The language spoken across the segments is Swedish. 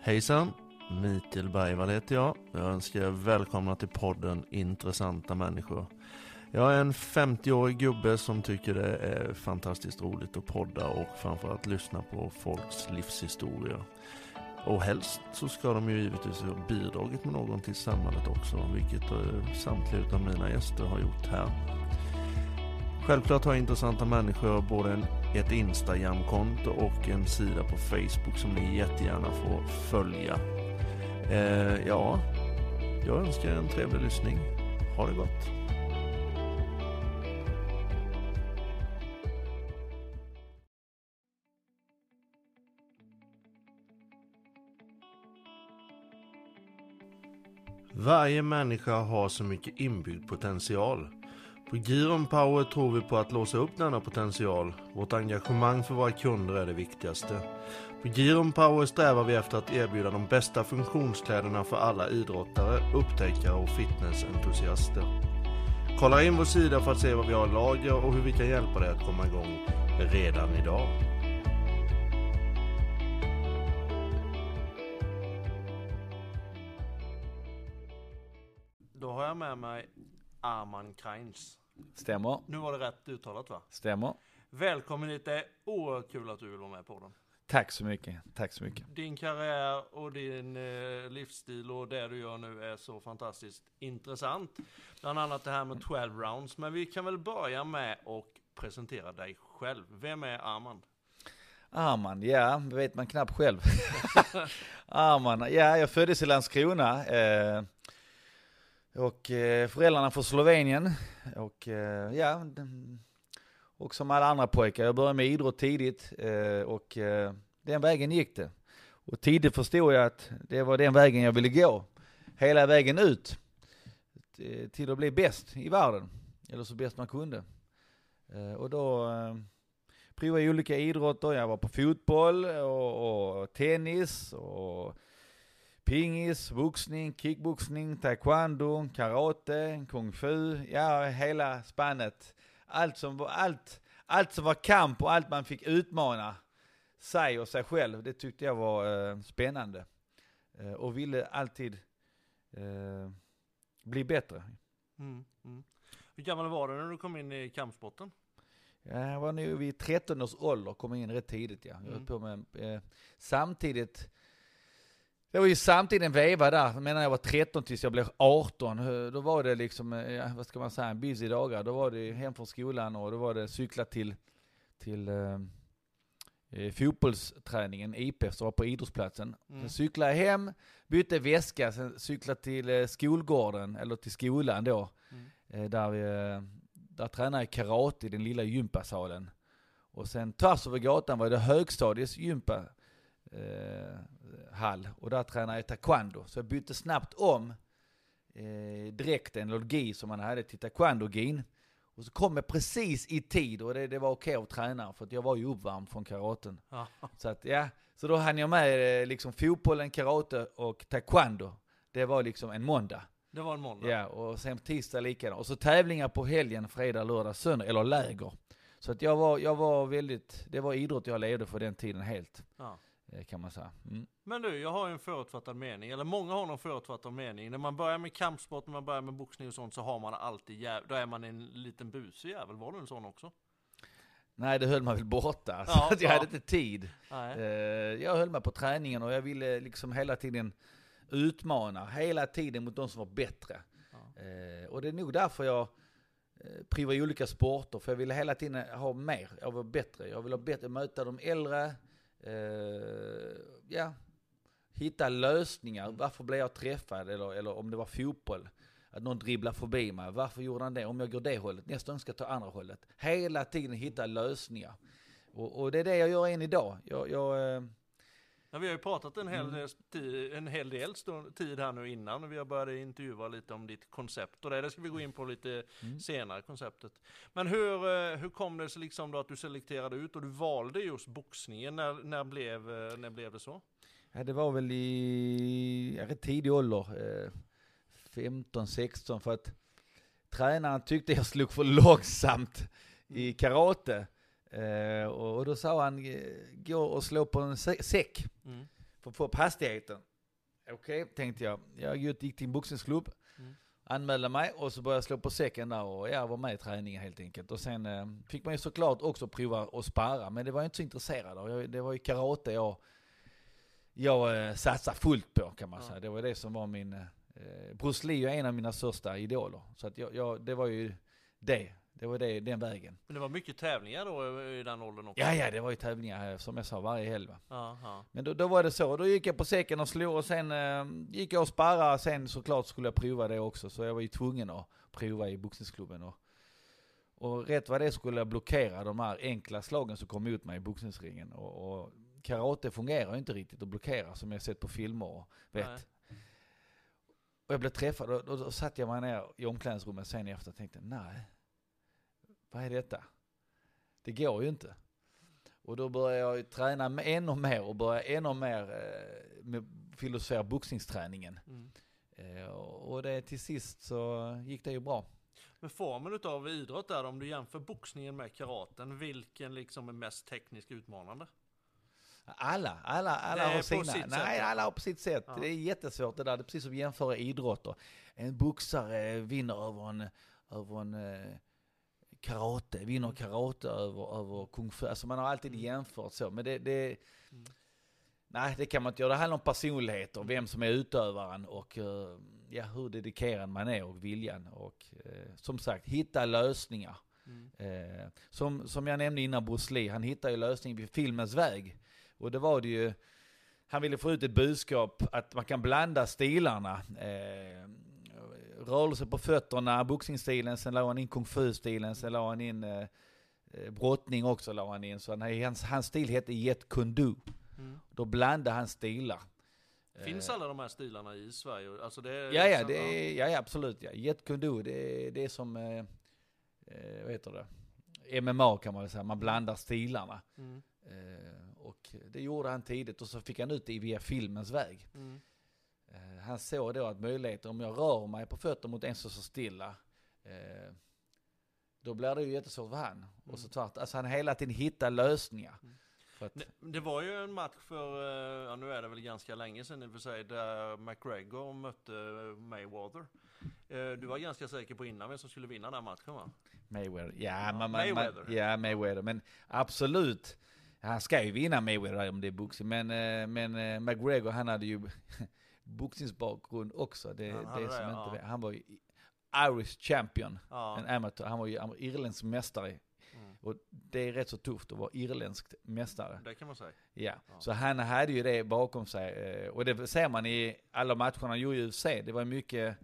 Hejsan! Mikael Bergvall heter jag. Jag önskar er välkomna till podden Intressanta människor. Jag är en 50-årig gubbe som tycker det är fantastiskt roligt att podda och framförallt lyssna på folks livshistorier. Och helst så ska de ju givetvis ha bidragit med någon till samhället också, vilket eh, samtliga av mina gäster har gjort här. Självklart har intressanta människor både en, ett Instagram-konto och en sida på Facebook som ni jättegärna får följa. Eh, ja, jag önskar er en trevlig lyssning. Ha det gott! Varje människa har så mycket inbyggd potential. På Giron Power tror vi på att låsa upp denna potential. Vårt engagemang för våra kunder är det viktigaste. På Giron Power strävar vi efter att erbjuda de bästa funktionskläderna för alla idrottare, upptäckare och fitnessentusiaster. Kolla in vår sida för att se vad vi har i lager och hur vi kan hjälpa dig att komma igång redan idag. Då har jag med mig Arman Kreins. Stämmer. Nu var det rätt uttalat va? Stämmer. Välkommen hit, det är oerhört kul att du vill vara med på den. Tack så mycket. Tack så mycket. Din karriär och din eh, livsstil och det du gör nu är så fantastiskt intressant. Bland annat det här med 12 rounds. Men vi kan väl börja med att presentera dig själv. Vem är Armand? Arman, ja, det vet man knappt själv. Arman, ja, jag föddes i Landskrona. Eh, och eh, föräldrarna från Slovenien. Och eh, ja, och som alla andra pojkar, jag började med idrott tidigt. Eh, och eh, den vägen gick det. Och tidigt förstod jag att det var den vägen jag ville gå. Hela vägen ut. Eh, till att bli bäst i världen. Eller så bäst man kunde. Eh, och då eh, provade jag olika idrotter. Jag var på fotboll och, och tennis och pingis, boxning, kickboxning, taekwondo, karate, kung fu. Ja, hela spannet. Allt som var, allt, allt som var kamp och allt man fick utmana sig och sig själv. Det tyckte jag var eh, spännande. Eh, och ville alltid eh, bli bättre. Mm, mm. Hur gammal var du när du kom in i kampsporten? Jag var nog vid 13 års ålder, kom in rätt tidigt ja. Jag Mm. på med, eh, samtidigt, det var ju samtidigt en veva där, jag menar jag var 13 tills jag blev 18. Eh, Då var det liksom, eh, ja, vad ska man säga, en busy dagar. Då var det hem från skolan och då var det cykla till, till eh, eh, fotbollsträningen, IPF, som var på idrottsplatsen. Mm. Sen cyklade jag hem, bytte väska, sen cyklade till eh, skolgården, eller till skolan då. Mm. Eh, där, vi, eh, där tränade jag karate i den lilla gympasalen. Och sen tvärs över gatan var det högstadiets gympa eh, hall och där tränade jag taekwondo. Så jag bytte snabbt om eh, dräkten, eller gi som man hade till taekwondo-gin. Och så kom jag precis i tid och det, det var okej att träna för att jag var ju uppvärmd från karaten. Ja. Så att ja, så då hann jag med eh, liksom fotbollen, karate och taekwondo. Det var liksom en måndag. Det var en måndag. Ja, och sen tisdag likadant. Och så tävlingar på helgen, fredag, lördag, söndag, eller läger. Så att jag var, jag var väldigt, det var idrott jag levde för den tiden helt, Ja. Eh, kan man säga. Mm. Men du, jag har ju en förutfattad mening, eller många har någon förutfattad mening. När man börjar med kampsport, när man börjar med boxning och sånt så har man alltid jäv... då är man en liten busig jävel. Var du en sån också? Nej, det höll man väl borta. Så Ja, att jag ja. hade inte tid. Nej. Eh, jag höll mig på träningen och jag ville liksom hela tiden utmana, hela tiden mot de som var bättre. Ja. Eh, och det är nog därför jag provar i olika sporter, för jag ville hela tiden ha mer, jag var bättre. Jag ville bättre, möta de äldre, Eh, ja, hitta lösningar. Varför blev jag träffad? Eller, eller om det var fotboll, att någon dribblar förbi mig. Varför gjorde han det? Om jag går det hållet, nästa gång ska jag ta andra hållet. Hela tiden hitta lösningar. Och, och det är det jag gör än idag. Jag, jag, eh, Ja, vi har ju pratat en hel, Mm. del ti- en hel del stund, tid här nu innan och vi har börjat intervjua lite om ditt koncept och det, det ska vi gå in på lite Mm. senare, konceptet. Men hur, eh, hur kom det sig liksom då att du selekterade ut och du valde just boxningen? När, när, blev, eh, när blev det så? Ja, det var väl i rätt tidig ålder, eh, 15, 16, för att tränaren tyckte jag slog för långsamt i karate. Eh, och, och då sa han, eh, gå och slå på en sä- säck. Mm. för att få upp hastigheten. Okej, tänkte jag. Jag gick till en boxningsklubb, Mm. anmälde mig och så började jag slå på säcken där och jag var med i träningen helt enkelt. Och sen eh, fick man ju såklart också prova att sparra, men det var jag inte så intresserad av. Jag, det var ju karate jag, jag eh, satsade fullt på kan man Ja. säga. Det var det som var min... Eh, Bruce Lee är en av mina största idoler. Så att jag, jag, det var ju det. Det var det, den vägen. Men det var mycket tävlingar då i den åldern också? Ja, ja, det var ju tävlingar eh, som jag sa varje helg va. Men då, då var det så. Då gick jag på säcken och slog och sen eh, gick jag och sparrade. Sen såklart skulle jag prova det också. Så jag var ju tvungen att prova i boxningsklubben. Och, och rätt vad det skulle jag blockera de här enkla slagen som kom ut mig i boxningsringen. Och, och karate fungerar ju inte riktigt att blockera som jag sett på filmer och vet. Nej. Och jag blev träffad och då, då satt jag mig ner i omklädningsrummet sen efter och tänkte nej, vad är detta? Det går ju inte. Och då började jag ju träna ännu mer och började ännu mer eh, med filosofera boxningsträningen. Mm. Eh, och det till sist så gick det ju bra. Men formen utav idrott där, om du jämför boxningen med karaten, vilken liksom är mest tekniskt utmanande? Alla, alla, alla har sina. sätt, Nej, ja. alla har på sitt sätt. Ja. Det är jättesvårt det där. Det är precis som att jämföra idrotter. En boxare vinner över en, över en eh, karate, vinner karate över, över kung fu. Alltså man har alltid Mm. jämfört så. Men det, det Mm. Nej, det kan man inte göra. Det handlar om personligheter, vem som är utövaren och eh, ja, hur dedikerad man är och viljan. Och eh, som sagt, hitta lösningar. Mm. Eh, som, som jag nämnde innan Bruce Lee, han hittade ju lösningen vid filmens väg. Och det var det ju, han ville få ut ett budskap att man kan blanda stilarna. Eh, rörelse på fötterna, boxningsstilen, sen la han in kung fu-stilen, sen la han in eh, eh, brottning också la han in. Så han, hans, hans stil hette Jet Kundu. Mm. Då blandade han stilar. Finns Eh, alla de här stilarna i Sverige? Alltså det är Ja, ja, liksom- det är, ja, ja absolut. Ja. Jet Kundu, det är, det är som, eh, eh, vad heter det? MMA kan man väl säga, man blandar stilarna. Mm. Eh, och det gjorde han tidigt och så fick han ut det via filmens väg. Mm. Eh, han såg då att möjligheter, om jag rör mig på fötter mot en som står stilla, eh, då blir det ju jättesvårt för han. Mm. Och så tvart, alltså han hela tiden hittar lösningar. Mm. För att, Det, det var ju en match för, eh, ja, nu är det väl ganska länge sedan i och för sig, där McGregor mötte Mayweather. Eh, Du var ganska säker på innan vem som skulle vinna den matchen va? Mayweather, ja, Ja, man, man, Mayweather. Man, ja Mayweather, men absolut. Han ska ju vinna Mayweather om det är boxning, men, men McGregor han hade ju boxningsbakgrund också. Det, Han det som det, inte ja. vet. Han var ju Irish champion, Ja. en amatör. Han var ju am- irländsk mästare. Mm. Och det är rätt så tufft att vara irländsk mästare. Det kan man säga. Ja. Ja. Så han hade ju det bakom sig. eh, Och det ser man i alla matcherna han gjorde i UFC. Det var mycket,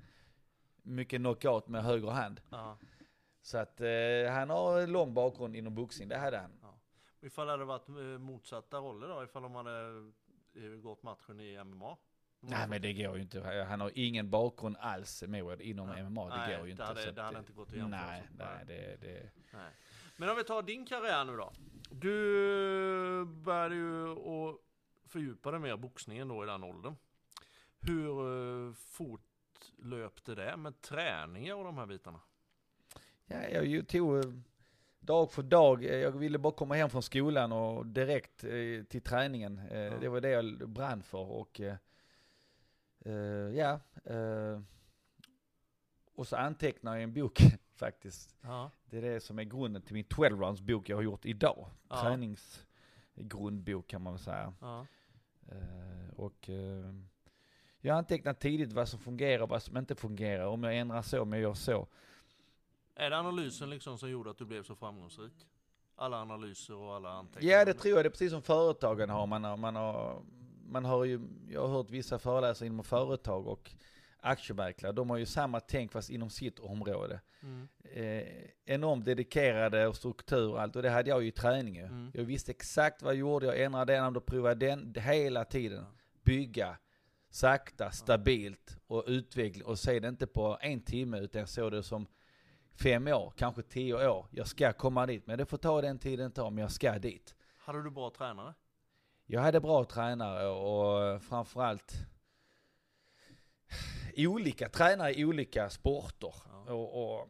mycket knockout med höger hand. Ja. Så att eh, han har en lång bakgrund inom boxning, det hade han. Ifall det hade varit eh, motsatta roller då, ifall de hade eh, gått matchen i MMA? Nej men det går ju inte. Han har ingen bakgrund alls Mayweather inom Nej. MMA. Det Nej, går ju inte. det hade- så att det hade inte gått att jämföra Nej, nej, det, det. Nej. Men om vi tar din karriär nu då. Du började ju att fördjupa dig mer boxningen då i den åldern. Hur eh, fortlöpte det med träningar och de här bitarna? Ja, jag tog eh, dag för dag. Jag ville bara komma hem från skolan och direkt eh, till träningen. Det var det jag brann för och eh, ja. eh, och så antecknar jag en bok faktiskt. Ja. Det är det som är grunden till min 12 rounds bok jag har gjort idag. Ja. Träningsgrundbok kan man väl säga. ja. Eh, och jag antecknar tidigt vad som fungerar och vad som inte fungerar. Om jag ändrar så, om jag gör så. Är det analysen liksom som gjorde att du blev så framgångsrik? Alla analyser och alla anteckningar? Ja, det tror jag. Det är precis som företagen har. Man har, man har, man har ju, jag har hört vissa föreläsare inom företag och aktiemäklare. De har ju samma tänk fast inom sitt område. Mm. Eh, enormt dedikerade och struktur och allt. Och det hade jag ju i träning. Mm. Jag visste exakt vad jag gjorde. Jag ändrade den och provade den hela tiden. Bygga sakta, stabilt och utveckla. Och se det inte på en timme utan jag såg det som fem år, kanske tio år. Jag ska komma dit. Men det får ta den tiden det tar, men jag ska dit. Hade du bra tränare? Jag hade bra tränare och framförallt olika tränare i olika sporter. Ja. Och, och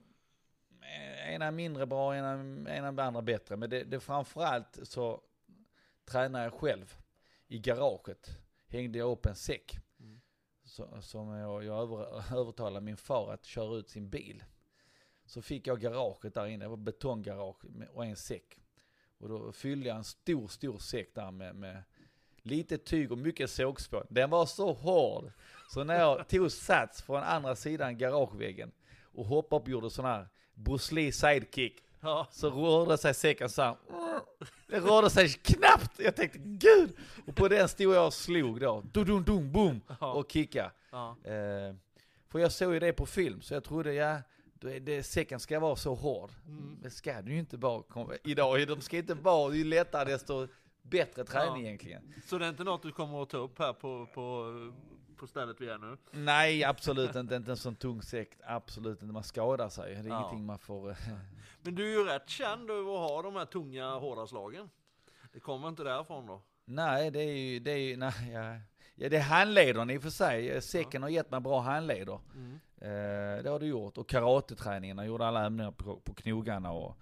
ena mindre bra, ena, ena andra bättre. Men det, det framförallt så tränar jag själv i garaget hängde jag upp en säck. Mm. Så, som jag, jag över, övertalade min far att köra ut sin bil. Så fick jag garaget där inne, det var betonggarage och en säck. Och då fyllde jag en stor, stor säck där med, med lite tyg och mycket sågspån. Den var så hård. Så när jag tog sats från andra sidan garageväggen och hoppade upp och gjorde sån här Bruce Lee sidekick. Ja. Så rörde sig säcken så här. Det rörde sig knappt. Jag tänkte gud. Och på den stod jag och slog då. Dum, dum, boom. Och kicka. Ja. Eh, för jag såg ju det på film, så jag trodde ja, då är det, säcken ska vara så hård. Mm. Det ska den ju inte vara idag. De ska inte vara, ju lättare desto bättre träning Ja. egentligen. Så det är inte något du kommer att ta upp här på, på, på stället vi är nu? Nej, absolut inte. Inte en sån tung säck. Absolut inte. Man skadar sig. Det är Ja. ingenting man får... eh, Men du är ju rätt känd över att ha de här tunga, hårda slagen. Det kommer inte därifrån då? Nej, det är ju... Det är ju nej, ja. Ja, det är handlederna i och för sig. Säcken har gett mig bra handleder. Mm. Eh, det har du gjort. Och karateträningen, jag gjorde alla övningar på, på knogarna och,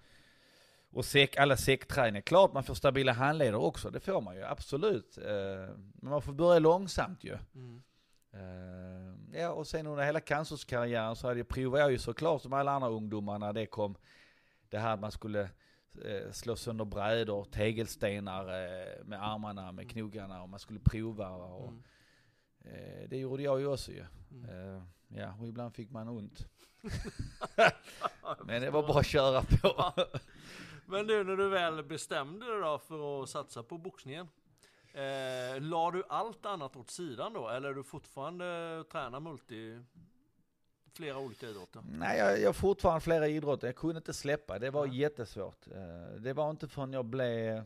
och säck, alla säckträningar. Klart man får stabila handleder också, det får man ju absolut. Eh, men man får börja långsamt ju. Mm. Eh, ja, och sen under hela cancerskarriären så hade jag, provade jag ju såklart som alla andra ungdomar när det kom. Det här att man skulle eh, slå sönder brädor, tegelstenar eh, med armarna, med knogarna och man skulle prova. Och, Mm. eh, det gjorde jag ju också ju. Mm. Eh, ja, och ibland fick man ont. Men det var bara att köra på. Men du, när du väl bestämde dig då för att satsa på boxningen. Eh, la du allt annat åt sidan då? Eller är du fortfarande tränar multi flera olika idrotter? Nej, jag, jag har fortfarande flera idrotter. Jag kunde inte släppa. Det var Nej. jättesvårt. Eh, Det var inte förrän jag blev...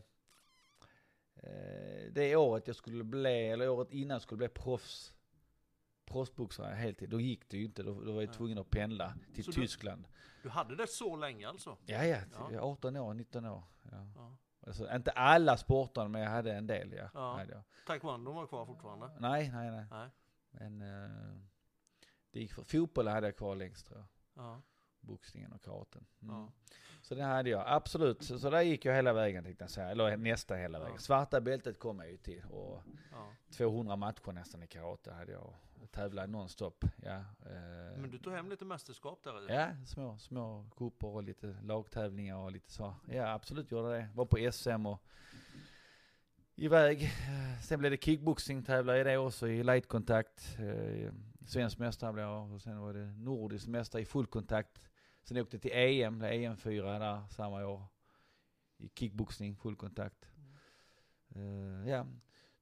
eh, Det året jag skulle bli, eller året innan jag skulle bli proffs, proffsboxare heltid. Då gick det ju inte. Då, då var jag tvungen att pendla till Så du- Tyskland. Du hade det så länge alltså? Ja, ja. Ja. Jag är 18 år, 19 år. Ja. Ja. Alltså, inte alla sporter, men jag hade en del. Ja. Ja. Hade jag. Taekwondo var kvar fortfarande? Nej, nej, nej. Nej. Men eh, det gick för, fotboll hade jag kvar längst tror jag. Ja. Boxningen och karaten. Mm. Ja. Så det hade jag, absolut. Så, så där gick jag hela vägen tänkte jag säga. Eller nästa hela Ja. vägen. Svarta bältet kom jag ju till. Och ja. 200 matcher nästan i karate hade jag. Tävlade nonstop. Ja, eh, Men du tog hem lite mästerskap där? ja små, små kupper och lite lagtävlingar och lite så. Ja, absolut gjorde det. Var på SM och iväg. Eh, Sen blev det kickboxing, tävlade i det också i lightkontakt. Svensk mästare blev jag och sen var det nordisk mästare i fullkontakt. Sen åkte jag till EM, blev EM4 där samma år. I kickboxning, fullkontakt. Uh, eh, ja,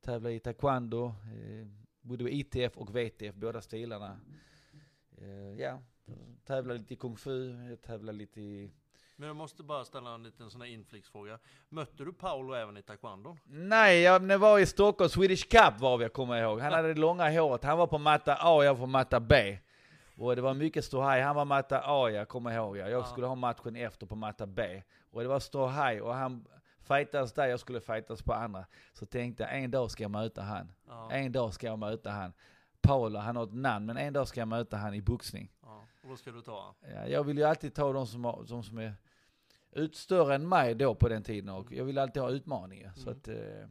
tävlade i taekwondo, uh, både ITF och VTF, båda stilarna. Uh, ja, tävlade lite i kung fu, jag tävlade lite i... Men jag måste bara ställa en liten sån här inflicksfråga. Mötte du Paolo även i taekwondo? Nej, jag när jag var i Stockholm, Swedish Cup var vi, jag kommer ihåg. Han hade det långa håret, han var på matta A och jag var på matta B. Och det var mycket ståhej, han var matta A jag kommer ihåg. Jag, jag Ja. skulle ha matchen efter på matta B. Och det var ståhej och han fightas där, jag skulle fightas på andra. Så tänkte jag, en dag ska jag möta han. Ja. En dag ska jag möta han. Paolo, han har ett namn, men en dag ska jag möta han i boxning. ja. Och då ska du ta Ja, jag vill ju alltid ta de som, har, de som är ut större än mig då på den tiden och jag vill alltid ha utmaningar. Så Mm. att, eh,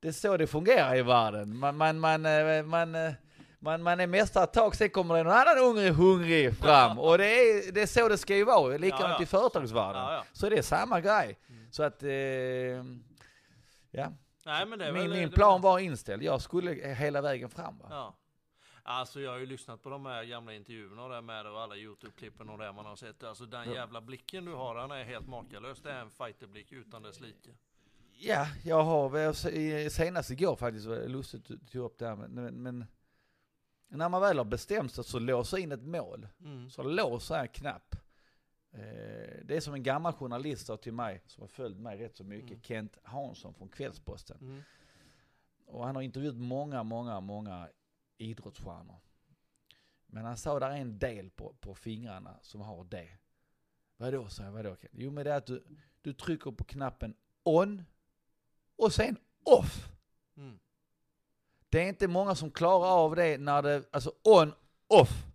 det är så det fungerar i världen. Man, man, man, eh, man, eh, man, man är mästare ett tag, sen kommer det någon annan hungrig, hungrig fram. Och det är, det är så det ska ju vara, likadant Ja, ja. i företagsvärlden. Ja, ja. Så det är samma grej. Mm. Så att, eh, ja. Nej men det Min, väl... min plan var inställd. Jag skulle hela vägen fram. Va? Alltså jag har ju lyssnat på de här gamla intervjuerna och det med och alla YouTube-klippen och det man har sett. Alltså den jävla blicken du har, den är helt makalös. Det är en fighterblick utan dess like. Ja, jag har senast igår faktiskt, lustigt att tog upp det här, men, men, när man väl har bestämt sig så låsa in ett mål, Mm. så låser jag en knapp. Eh, det är som en gammal journalist till mig, som har följt mig rätt så mycket, Mm. Kent Hansson från Kvällsposten. Mm. Och han har intervjuat många, många, många idrottsstjärnor. Men han sa där är en del på, på fingrarna som har det. Vadå, sa jag, vadå? Jo men det är att du, du trycker på knappen on och sen off. Mm. Det är inte många som klarar av det när det, alltså on, off.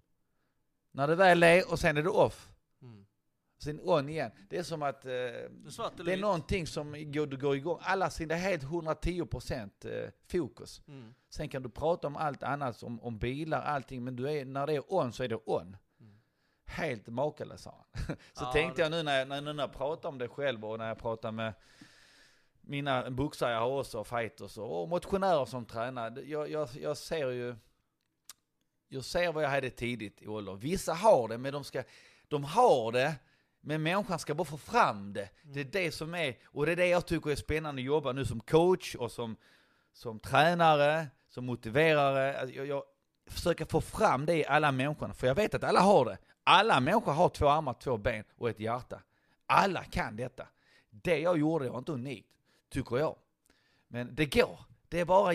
När det väl är och sen är det off. Sen on igen. Det är som att eh, Det är det är någonting som går, går igång. Alla sin, är helt 110% eh, fokus. Mm. Sen kan du prata om allt annat, om, om bilar, allting, men du är, när det är on så är det on. Mm. Helt makalöst sa han. Så Ja, tänkte jag nu när jag, när, nu när jag pratar om det själv och när jag pratar med mina boxare jag har också, fighters och, och motionärer som tränar. Jag, jag, jag ser ju, jag ser vad jag hade tidigt i ålder. Vissa har det, men de ska, de har det, men människan ska bara få fram det. Det är det som är, och det är det jag tycker är spännande att jobba nu som coach och som, som tränare, som motiverare. Alltså jag, jag försöker få fram det i alla människorna, för jag vet att alla har det. Alla människor har två armar, två ben och ett hjärta. Alla kan detta. Det jag gjorde var inte unikt, tycker jag. Men det går. Det är bara,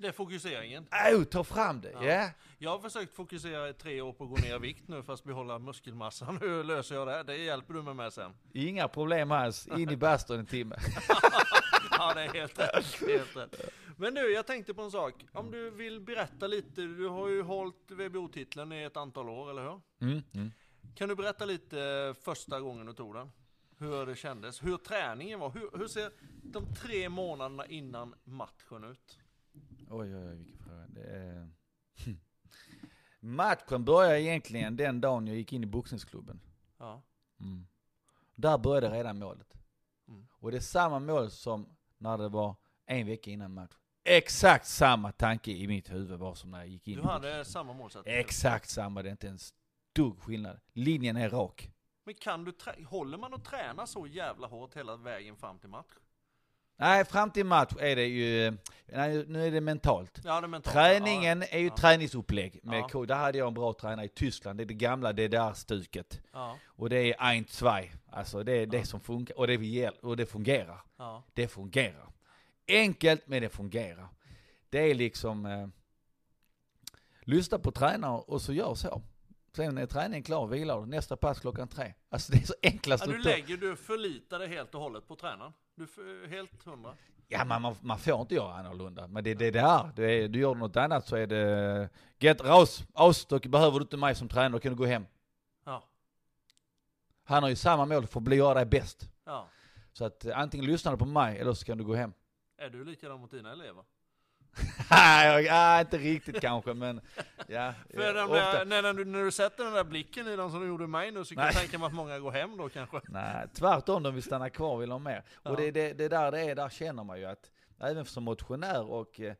det är fokuseringen. au, ta fram det. Ja. Ja. Jag har försökt fokusera i tre år på att gå ner i vikt nu fast behålla muskelmassan. Hur löser jag det? Det hjälper du mig med sen. Inga problem alls. In i bastun en timme. Ja, det är helt rätt. Helt rätt. Men du, jag tänkte på en sak. Om du vill berätta lite, du har ju hållit VBO-titeln i ett antal år, eller hur? Mm, mm. Kan du berätta lite eh, första gången du tog den? Hur det kändes? Hur träningen var? Hur, hur ser de tre månaderna innan matchen ut? Oj, oj, oj, vilken fråga. Är... Matchen började egentligen den dagen jag gick in i boxningsklubben. Ja. Mm. Där började redan målet. Mm. Och det är samma mål som när det var en vecka innan match. Exakt samma tanke i mitt huvud var som när jag gick in Du hade samma målsättning? Exakt samma, det är inte en dugg skillnad. Linjen är rak. Men kan du håller man och tränar så jävla hårt hela vägen fram till match? Nej, fram till match är det ju, nej, nu är det mentalt. Ja, det är mentalt. Träningen är ju Ja. träningsupplägg. Med Ja. Där hade jag en bra tränare i Tyskland, det är det gamla DDR-stuket. Ja, Och det är ein, zwei. Alltså det är det Ja. som funkar, och det, och det fungerar. ja, Det fungerar. Enkelt, men det fungerar. Det är liksom, eh, lyssna på tränare och så gör så. Sen är träningen klar, vilar du. Nästa pass klockan tre. Alltså det är så enkla ja. Du strukturer. lägger, du förlitar dig helt och hållet på tränaren? Du är helt hundra? Ja, man, man, får inte göra annorlunda. Men det är det det är. Det är. Du gör något annat så är det, get raus, aus, då behöver du inte mig som tränare, då kan du gå hem. Ja, Han har ju samma mål för att bli göra dig bäst. ja. Så att eh, antingen lyssnar du på mig eller så kan du gå hem. Är du likadan mot dina elever? Nej, ja, inte riktigt kanske men ja. För eh, de ofta. där, när, du, när du sätter den där blicken i dem som du gjorde mig nu så kan jag tänka mig att många går hem då kanske. Nej, tvärtom, de vill stanna kvar, vill ha mer. Ja. Och det, det, det där det är, där känner man ju att även som motionär och eh,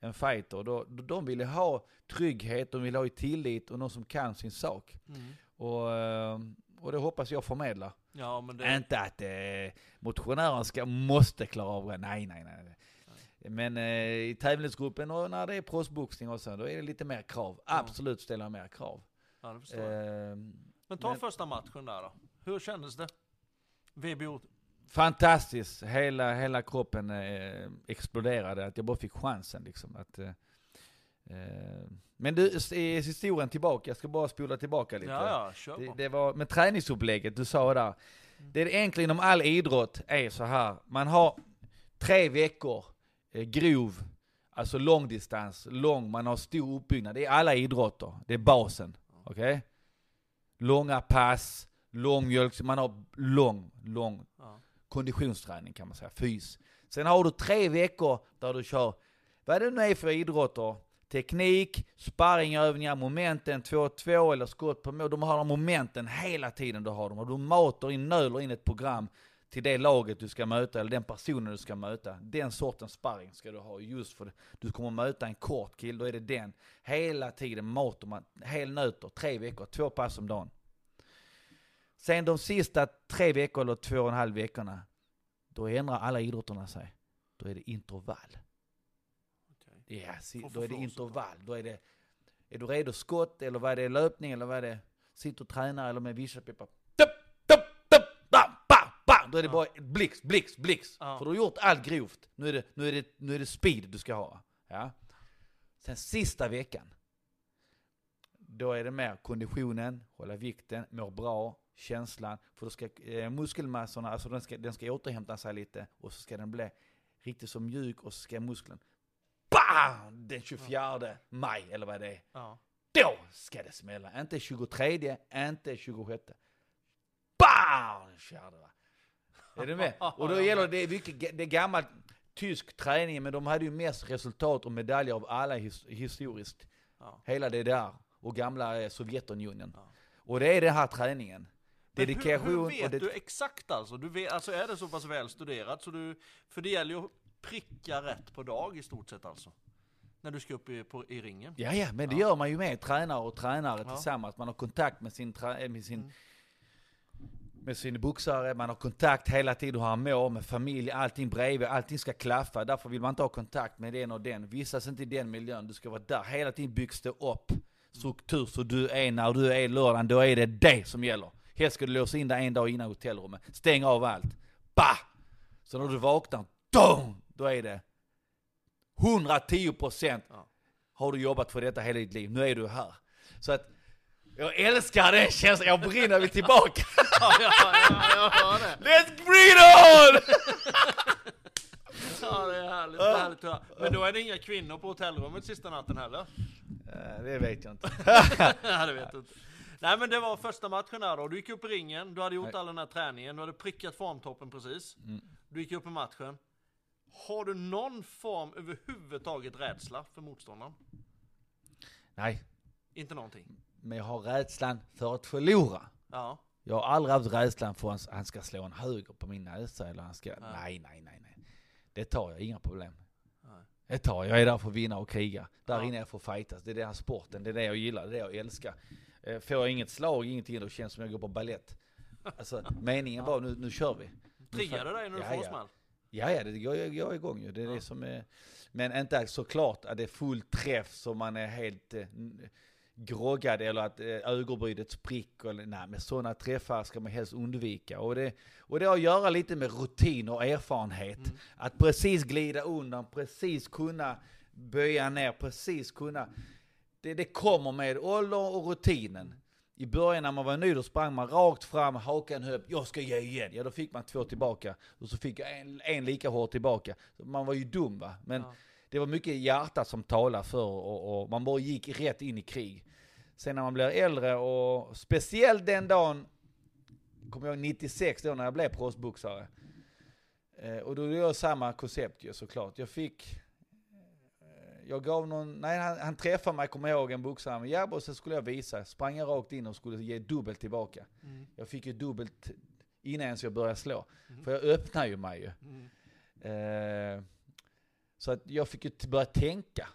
en fighter, då, de vill ju ha trygghet, de vill ha tillit och någon som kan sin sak. Mm. Och, eh, och det hoppas jag förmedla. Ja, men det... Inte att eh, motionären ska, måste klara av det, nej, nej, nej. Men eh, i tävlingsgruppen och när det är proffsboxning och så, då är det lite mer krav. Ja. Absolut ställer jag mer krav. Ja, det förstår jag. Eh, Men ta men- första matchen där då. Hur kändes det? VBO? fantastiskt, hela, hela kroppen eh, exploderade, att jag bara fick chansen liksom. Att, eh, eh, men du, historien tillbaka, jag ska bara spola tillbaka lite. Ja, ja, Det, det var med träningsupplägget, du sa där. Det är enkla inom all idrott är så här. Man har tre veckor eh, grov, alltså långdistans, lång, man har stor uppbyggnad. Det är alla idrotter. Det är basen. Okej? Långa pass, lång mjölk, man har lång, lång Ja. konditionsträning kan man säga, fys. Sen har du tre veckor där du kör, vad det nu är för idrotter, teknik, sparringövningar, momenten, 2-2 eller skott på mål. De har de momenten hela tiden du har dem. Och du matar in, nöler in ett program till det laget du ska möta, eller den personen du ska möta. Den sortens sparring ska du ha just för du kommer möta en kort kille, då är det den. Hela tiden matar man, helnötter, tre veckor, två pass om dagen. Sen de sista tre veckor eller två och en halv veckorna, då ändrar alla idrotterna sig. Då är det intervall. Okej. Ja, då är det intervall. Då är det, är du redo skott eller vad är det löpning eller vad är det? Sitter och tränar eller med vissa bam, bam. Då är det bara blixt, blixt, blixt. För du har gjort allt grovt. Nu är, det, nu, är det, nu är det speed du ska ha. Ja. Sen sista veckan. Då är det mer konditionen, hålla vikten, må bra, känslan. För då ska eh, muskelmassorna, alltså den ska, den ska återhämta sig lite och så ska den bli riktigt så mjuk och så ska muskeln BAM! Den 24 maj eller vad det är. Ja. Då ska det smälla. Inte 23, inte 26. den fjärde va. Är du med? Och då gäller det, mycket, det är gammalt tysk träning, men de hade ju mest resultat och medaljer av alla his, historiskt. Ja. Hela det där, och gamla eh, Sovjetunionen. Ja. Och det är den här träningen. Men Dedikation hur, hur vet det, du exakt alltså? Du vet, alltså är det så pass väl studerat så du, för det gäller ju att pricka rätt på dag i stort sett alltså. När du ska upp i, på, i ringen. Ja, ja, men det Ja. gör man ju med tränare och tränare Ja. tillsammans. Man har kontakt med sin, eh, med sin Mm. Med sin boxare, man har kontakt hela tiden hur han mår, med familj, allting bredvid, allting ska klaffa. Därför vill man inte ha kontakt med den och den. Vistas inte i den miljön, du ska vara där. Hela tiden byggs det upp struktur så du är, när du är lördagen, då är det det som gäller. Helst ska du låsa in dig en dag innan hotellrummet, stäng av allt. Bah! Så när du vaknar, dong, då är det 110 procent Ja. har du jobbat för detta hela ditt liv, nu är du här. Så att, jag älskar den känslan, jag brinner vill tillbaka. Ja, ja, ja, hör det. Let's bring on! Ja, det är härligt, det är härligt höra. Men då är det inga kvinnor på hotellrummet sista natten heller? Eh, det vet jag inte. Ja, det vet du inte. Nej men det var första matchen här då, du gick upp i ringen, du hade gjort all den här träningen, du hade prickat formtoppen precis. Mm. Du gick upp i matchen. Har du någon form överhuvudtaget rädsla för motståndaren? Nej, Inte någonting? Men jag har rädslan för att förlora. Ja. Jag har aldrig haft rädslan för att han ska slå en höger på min näsa eller han ska... Ja. Nej, nej, nej, nej. Det tar jag, inga problem. Nej. Det tar jag. Jag är där för att vinna och kriga. Där Ja. inne är jag för att fightas. Det är den här sporten, det är det jag gillar, det är det jag älskar. Eh, Får jag inget slag, ingenting, då känns det som jag går på ballett. Alltså, meningen var nu, nu kör vi. Triggar det dig när du Ja, får smäll? Ja, ja, det går, går igång ju. Det är det som är... Men inte såklart att det är full träff så man är helt eh, groggad eller att eh, ögonbrynet spricker. Nej, men sådana träffar ska man helst undvika. Och det, och det har att göra lite med rutin och erfarenhet. Mm. Att precis glida undan, precis kunna böja ner, precis kunna... Det, det kommer med ålder och rutinen. I början när man var ny då sprang man rakt fram, hakan höpp, jag ska ge igen. Ja då fick man två tillbaka. Och så fick jag en, en lika hårt tillbaka. Man var ju dum va. Men Ja. Det var mycket hjärtat som talade för och, och man bara gick rätt in i krig. Sen när man blir äldre och speciellt den dagen, kommer jag ihåg 96 då när jag blev proffsboxare. Eh, och då är jag samma koncept ju såklart. Jag fick, eh, jag gav någon, nej han, han träffade mig, kommer jag ihåg, en boxare med jabb och så skulle jag visa. Sprang jag rakt in och skulle ge dubbelt tillbaka. Mm. Jag fick ju dubbelt innan ens jag började slå. Mm. För jag öppnar ju mig ju. Mm. Eh, så att jag fick ju börja tänka.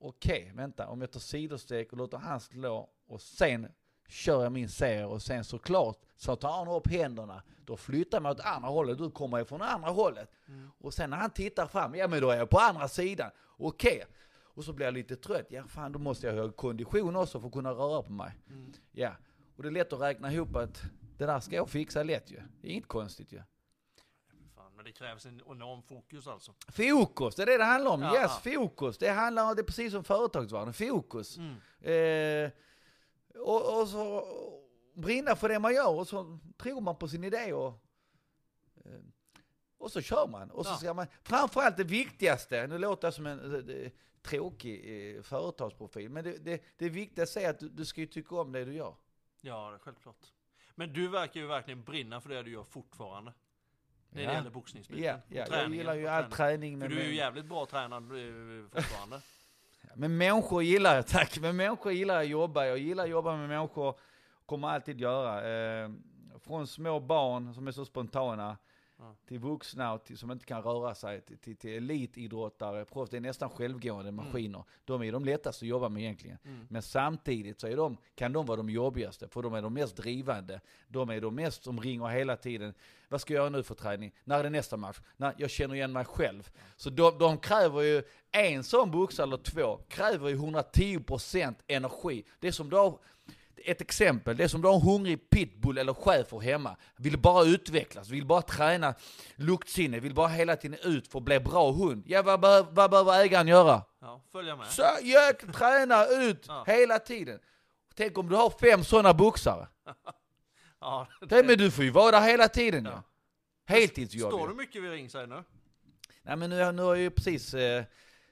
Okej, vänta, om jag tar sidosteg och låter han slå och sen kör jag min serie och sen såklart så tar han upp händerna. Då flyttar mig åt andra hållet, du kommer ju från andra hållet. Mm. Och sen när han tittar fram, ja men då är jag på andra sidan. Okej. Och så blir jag lite trött, ja fan då måste jag ha kondition också för att kunna röra på mig. Mm. Ja, och det är lätt att räkna ihop att det där ska jag fixa lätt ju. Det är inget konstigt ju. Men det krävs en enorm fokus alltså. Fokus, det är det det handlar om. Ja, yes, ja. fokus. Det handlar om, det är precis som företagsvärlden. Fokus. Mm. Eh, och, och så brinna för det man gör och så tror man på sin idé och, eh, och så kör man. Och så Ja. ska man, framförallt det viktigaste, nu låter jag som en eh, eh, tråkig eh, företagsprofil, men det, det, det viktigaste är att du, du ska ju tycka om det du gör. Ja, det självklart. Men du verkar ju verkligen brinna för det du gör fortfarande. När det Ja. gäller boxningsbiten. Ja, ja jag gillar ju all träning. För men- du är ju jävligt bra tränad eh, fortfarande. Men människor gillar jag, tack. Men människor gillar jag att jobba. Jag gillar att jobba med människor, kommer alltid göra. Eh, från små barn som är så spontana, Ja. till vuxna och till, som inte kan röra sig, till, till, till elitidrottare, proffs. Det är nästan självgående maskiner. De är de lättaste att jobba med egentligen. Mm. Men samtidigt så är de, kan de vara de jobbigaste, för de är de mest drivande. De är de mest som ringer hela tiden. Vad ska jag göra nu för träning? När är det nästa match? När jag känner igen mig själv. Så de, de kräver ju, en sån boxare eller två, kräver ju 110% energi. Det är som du har, ett exempel, det är som du har en hungrig pitbull eller schäfer hemma. Vill bara utvecklas, vill bara träna luktsinne, vill bara hela tiden ut för att bli bra hund. Ja, vad, behöver- vad behöver ägaren göra? Ja, följa med. Så, jök, träna ut Ja. hela tiden. Tänk om du har fem sådana boxare. Ja, Det, men du får ju vara där hela tiden Ja. ja. Heltidsjobb Står du mycket vid ringside nu? Nej men nu, nu har ju precis eh,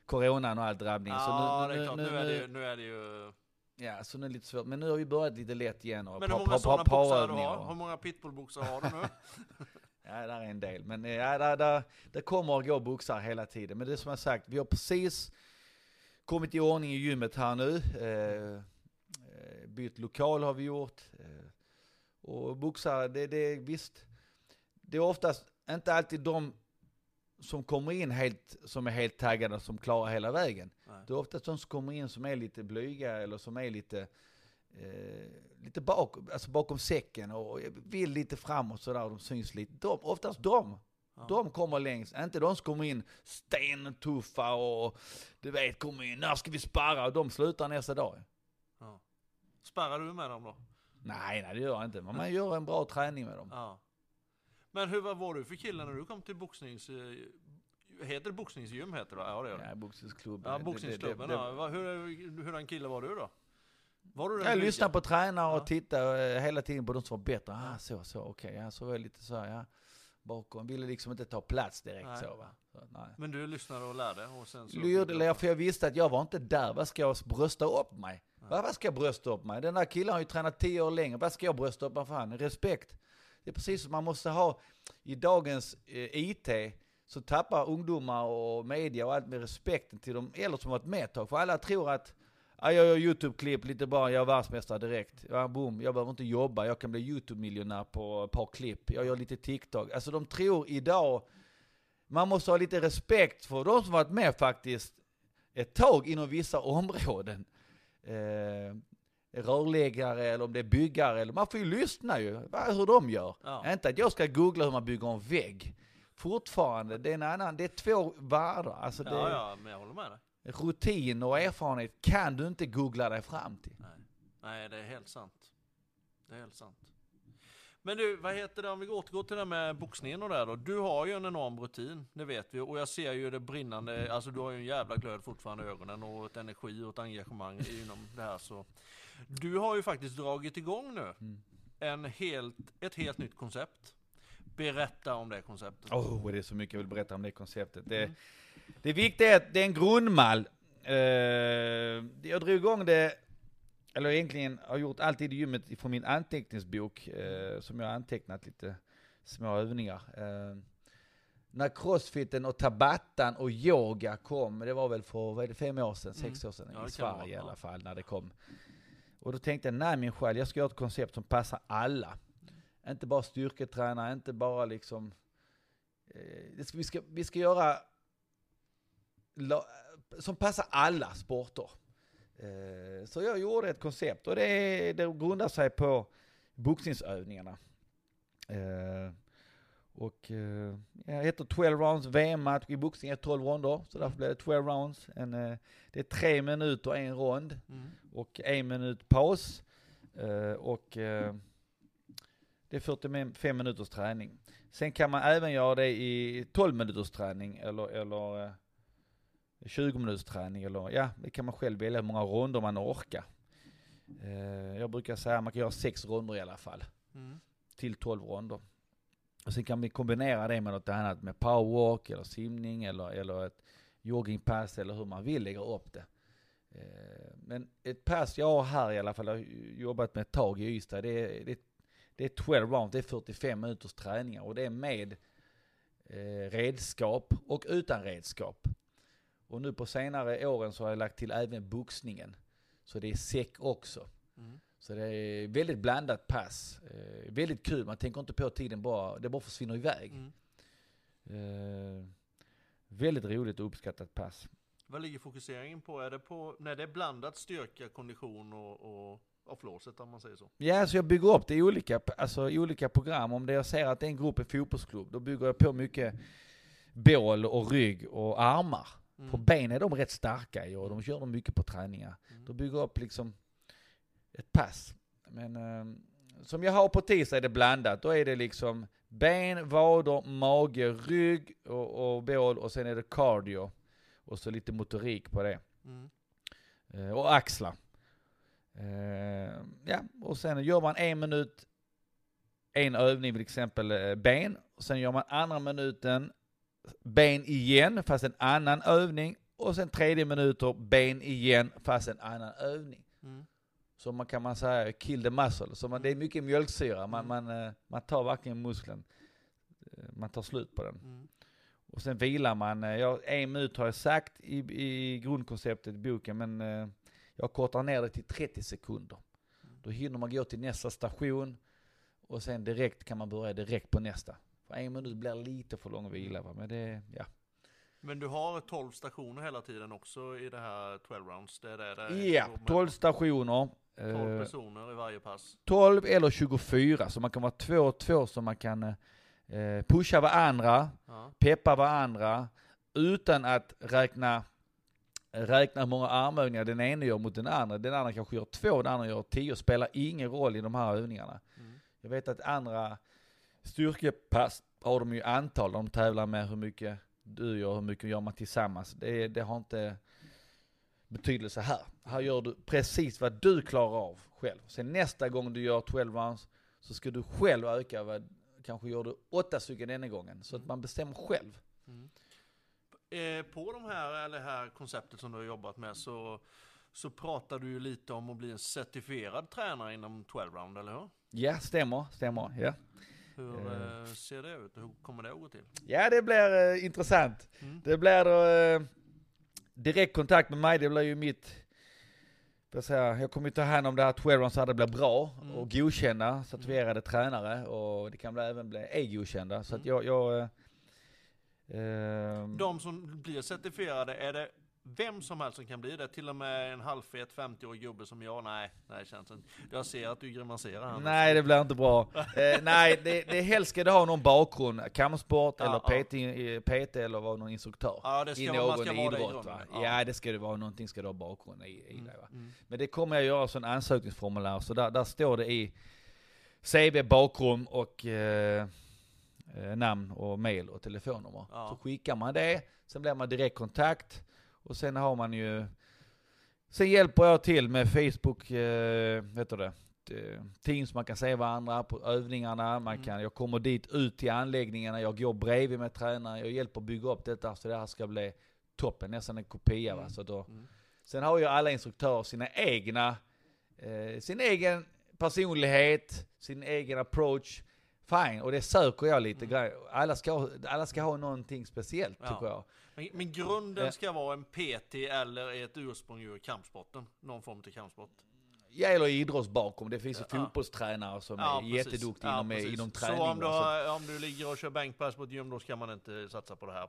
coronan och all drabbning. Ja, så nu, det är nu, klart. nu, Nu är det ju... Nu är det ju Ja, så nu är det lite svårt. Men nu har vi börjat lite lätt igen. Och Men hur många sådana boxar du har? och- Hur många pitbullboxar har du nu? Ja, där är en del. Men eh, ja, där, där, det kommer att gå boxar hela tiden. Men det är som jag sagt, vi har precis kommit i ordning i gymmet här nu. Eh, eh, bytt lokal har vi gjort. Eh, och boxar, det, det visst. Det är oftast inte alltid de som kommer in helt, som är helt taggade som klarar hela vägen. Nej. Det är oftast de som kommer in som är lite blyga eller som är lite, eh, lite bak, alltså bakom säcken och vill lite framåt sådär, de syns lite. De, oftast de, Ja. de kommer längst. Inte de som kommer in stentuffa och du vet, kommer in, när ska vi sparra? Och de slutar nästa dag. Ja. Sparrar du med dem då? Nej, nej det gör jag inte. Men man gör en bra träning med dem. Ja. Men hur vad var du för kille när du kom till boxnings... Heter det boxningsgym heter det? Ja det gör det. Ja, boxningsklubben. Ja, boxningsklubben. det- det- ja. Hur, hur en kille var du då? Var du Jag lyssnar på tränare och Ja. tittar eh, hela tiden på de som var bättre. Ah, så, så, okej, ja, så var jag lite så, här, ja. Bakom, ville liksom inte ta plats direkt Nej. så va. Så. Men du lyssnade och lärde och sen så... Lyrde, för jag visste att jag var inte där. Vad ska jag brösta upp mig? Vad, vad ska jag brösta upp mig? Den där killen har ju tränat tio år längre. Vad ska jag brösta upp mig för han? Respekt. Det är precis som man måste ha i dagens eh, IT så tappar ungdomar och media och allt med respekten till de äldre som varit med ett tag. För alla tror att ja, jag gör YouTube-klipp lite bra, jag är världsmästare direkt. Ja, boom, jag behöver inte jobba, jag kan bli YouTube-miljonär på ett par klipp. Jag gör lite TikTok. Alltså de tror idag, man måste ha lite respekt för de som varit med faktiskt ett tag inom vissa områden. Eh, rörläggare eller om det är byggare, eller man får ju lyssna ju, hur de gör. Ja. Inte att jag ska googla hur man bygger en vägg. Fortfarande, det är en annan, det är två världar. Alltså det, Ja, ja, men jag håller med dig. rutin och erfarenhet kan du inte googla dig fram till. Nej. Nej, det är helt sant. Det är helt sant. Men du, vad heter det om vi återgår till det med boxningen och det då. Du har ju en enorm rutin, det vet vi. Och jag ser ju det brinnande, alltså du har ju en jävla glöd fortfarande i ögonen och ett energi och ett engagemang inom det här så. Du har ju faktiskt dragit igång nu Mm. en helt, ett helt nytt koncept. Berätta om det konceptet. Oh, det är så mycket jag vill berätta om det konceptet. Det, Mm. det viktiga är att det är en grundmall. Eh, jag drog igång det, eller egentligen har gjort alltid i gymmet från min anteckningsbok, eh, som jag har antecknat lite små övningar. Eh, när crossfiten och tabattan och yoga kom, det var väl för, vad är det, fem år sedan, sex år sedan, Mm. Ja, i det vara, Sverige i alla fall, när det kom. Och då tänkte jag, nej min själ, jag ska göra ett koncept som passar alla. Inte bara styrketränare, inte bara liksom... Eh, ska, vi, ska, vi ska göra la, som passar alla sporter. Eh, så jag gjorde ett koncept och det, det grundar sig på boxningsövningarna. Eh, och eh, jag heter 12 rounds VM-match i boxning är 12 ronder, så därför blir det 12 rounds. En, eh, det är tre minuter en rond Mm. och en minut paus. Eh, och eh, det är 45 minuters träning. Sen kan man även göra det i 12 minuters träning eller, eller eh, 20 minuters träning. Eller, ja, det kan man själv välja hur många ronder man orkar. Eh, jag brukar säga att man kan göra sex ronder i alla fall. Mm. Till 12 ronder. Och sen kan vi kombinera det med något annat, med powerwalk eller simning eller, eller ett joggingpass eller hur man vill lägga upp det. Eh, Men ett pass jag har här i alla fall, jag har jobbat med ett tag i Ystad, det är, det, det är 12 rounds, det är 45 minuters träningar och det är med eh, redskap och utan redskap. Och nu på senare åren så har jag lagt till även boxningen. Så det är säck också. Mm. Så det är väldigt blandat pass. Eh, väldigt kul, man tänker inte på tiden bara, det bara försvinner iväg. Mm. Eh, väldigt roligt och uppskattat pass. Vad ligger fokuseringen på? Är det på, när det är blandat styrka, kondition och, och, och flåset om man säger så? Ja, så jag bygger upp det i olika, alltså, i olika program. Om det jag ser att det är en grupp i fotbollsklubb, då bygger jag på mycket bål och rygg och armar. Mm. På ben är de rätt starka i och de kör de mycket på träningar. Mm. Då bygger jag upp liksom ett pass. Men eh, som jag har på tisdag är det blandat. Då är det liksom ben, vader, mage, rygg och, och bål och sen är det cardio. Och så lite motorik på det. Mm. Eh, och axlar. Eh, ja, och sen gör man en minut, en övning till exempel eh, ben. Och sen gör man andra minuten ben igen, fast en annan övning. Och sen tredje minuter ben igen, fast en annan övning. Mm. Så man kan man säga kill the muscle. Så man, det är mycket mjölksyra, man, Mm. man, eh, man tar verkligen muskeln. Eh, Man tar slut på den. Mm. Och sen vilar man, ja, en minut har jag sagt i, i grundkonceptet i boken, men jag kortar ner det till 30 sekunder. Då hinner man gå till nästa station och sen direkt kan man börja direkt på nästa. För en minut blir lite för lång vila va, men det, ja. Men du har 12 stationer hela tiden också i det här 12 rounds? Det är det Ja, går med 12 stationer. 12 eh, personer i varje pass. 12 eller 24, så man kan vara två och två så man kan eh, pusha varandra, Ja. peppa varandra, utan att räkna, räkna hur många armövningar den ene gör mot den andra. Den andra kanske gör två, den andra gör tio, spelar ingen roll i de här övningarna. Mm. Jag vet att andra styrkepass har de ju antal, de tävlar med hur mycket du gör, hur mycket gör man tillsammans. Det, det har inte betydelse här. Här gör du precis vad du klarar av själv. Sen nästa gång du gör 12 rounds så ska du själv öka, vad, kanske gör du åtta stycken denna gången. Så att man bestämmer själv. Mm. Eh, på de här, eller här konceptet som du har jobbat med så, så pratar du ju lite om att bli en certifierad tränare inom 12 round, eller hur? Ja, stämmer, stämmer. Ja, Hur Eh. eh, ser det ut? Hur kommer det att gå till? ja det blir eh, intressant. Mm. Det blir då eh, direkt kontakt med mig, det blir ju mitt jag, säga, jag kommer ju ta hand om det här 12 rounds så att det blir bra Mm. och godkända certifierade tränare och det kan bli, även bli e-godkända. Så att Mm. jag, jag eh, ehm, De som blir certifierade, är det vem som helst som kan bli det? Till och med en halvfet 50-årig gubbe som jag? Nej, nej känns inte. Jag ser att du grimaserar här. Nej det blir inte bra. eh, nej, det, det helst ska det ha någon bakgrund, kampsport Ja, eller ja. PT, eh, PT eller vara någon instruktör. Ja, det I ska, man ska någon vara det i idrott va? Ja. det ska det vara, någonting ska det ha bakgrund i, i Mm, det va. mm. Men det kommer jag göra som ansökningsformulär, så där, där står det i CV, bakgrund och eh, namn och mail och telefonnummer. Ja. Så skickar man det, sen blir man direkt kontakt och sen har man ju Sen hjälper jag till med Facebook, eh, vet du det, eh, Teams, man kan se varandra på övningarna, man Mm. kan, jag kommer dit ut till anläggningarna, jag går bredvid med tränaren, jag hjälper bygga upp detta så det här ska bli toppen, nästan en kopia va. Mm. Så då, Mm. Sen har ju alla instruktörer sina egna, eh, sin egen personlighet, sin egen approach. Fine, och det söker jag lite Mm. Alla ska, ha- alla ska ha någonting speciellt Ja. tycker jag. Men, men grunden Ja. ska vara en PT eller ett ursprung ur kampsporten. Någon form av kampsport. Jag eller idrotts bakom, det finns ju Ja. fotbollstränare som Ja, är precis. jätteduktiga Ja, inom, precis. inom träning. Så om du, va, så- har, om du ligger och kör bänkpress på ett gym, då ska man inte satsa på det här.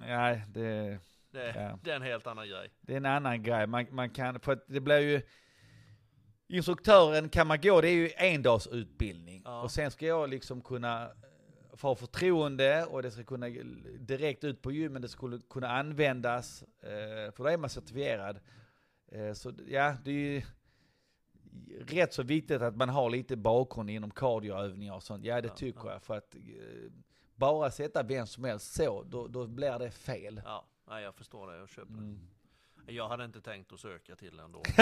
Nej, det, Det, Ja. det är en helt annan grej. det är en annan grej. Man, man kan, för det blir ju... Instruktören kan man gå, det är ju en dags utbildning. Ja. Och sen ska jag liksom kunna eh, få förtroende och det ska kunna direkt ut på gymmen, det skulle kunna användas, eh, för då är man certifierad. Eh, Så ja, det är ju rätt så viktigt att man har lite bakgrund inom cardioövningar och sånt. Ja, det Ja, tycker ja. jag. För att bara sätta vem som helst så, då, då blir det fel. Ja, jag förstår det. Jag köper det. Mm. Jag hade inte tänkt att söka till ändå.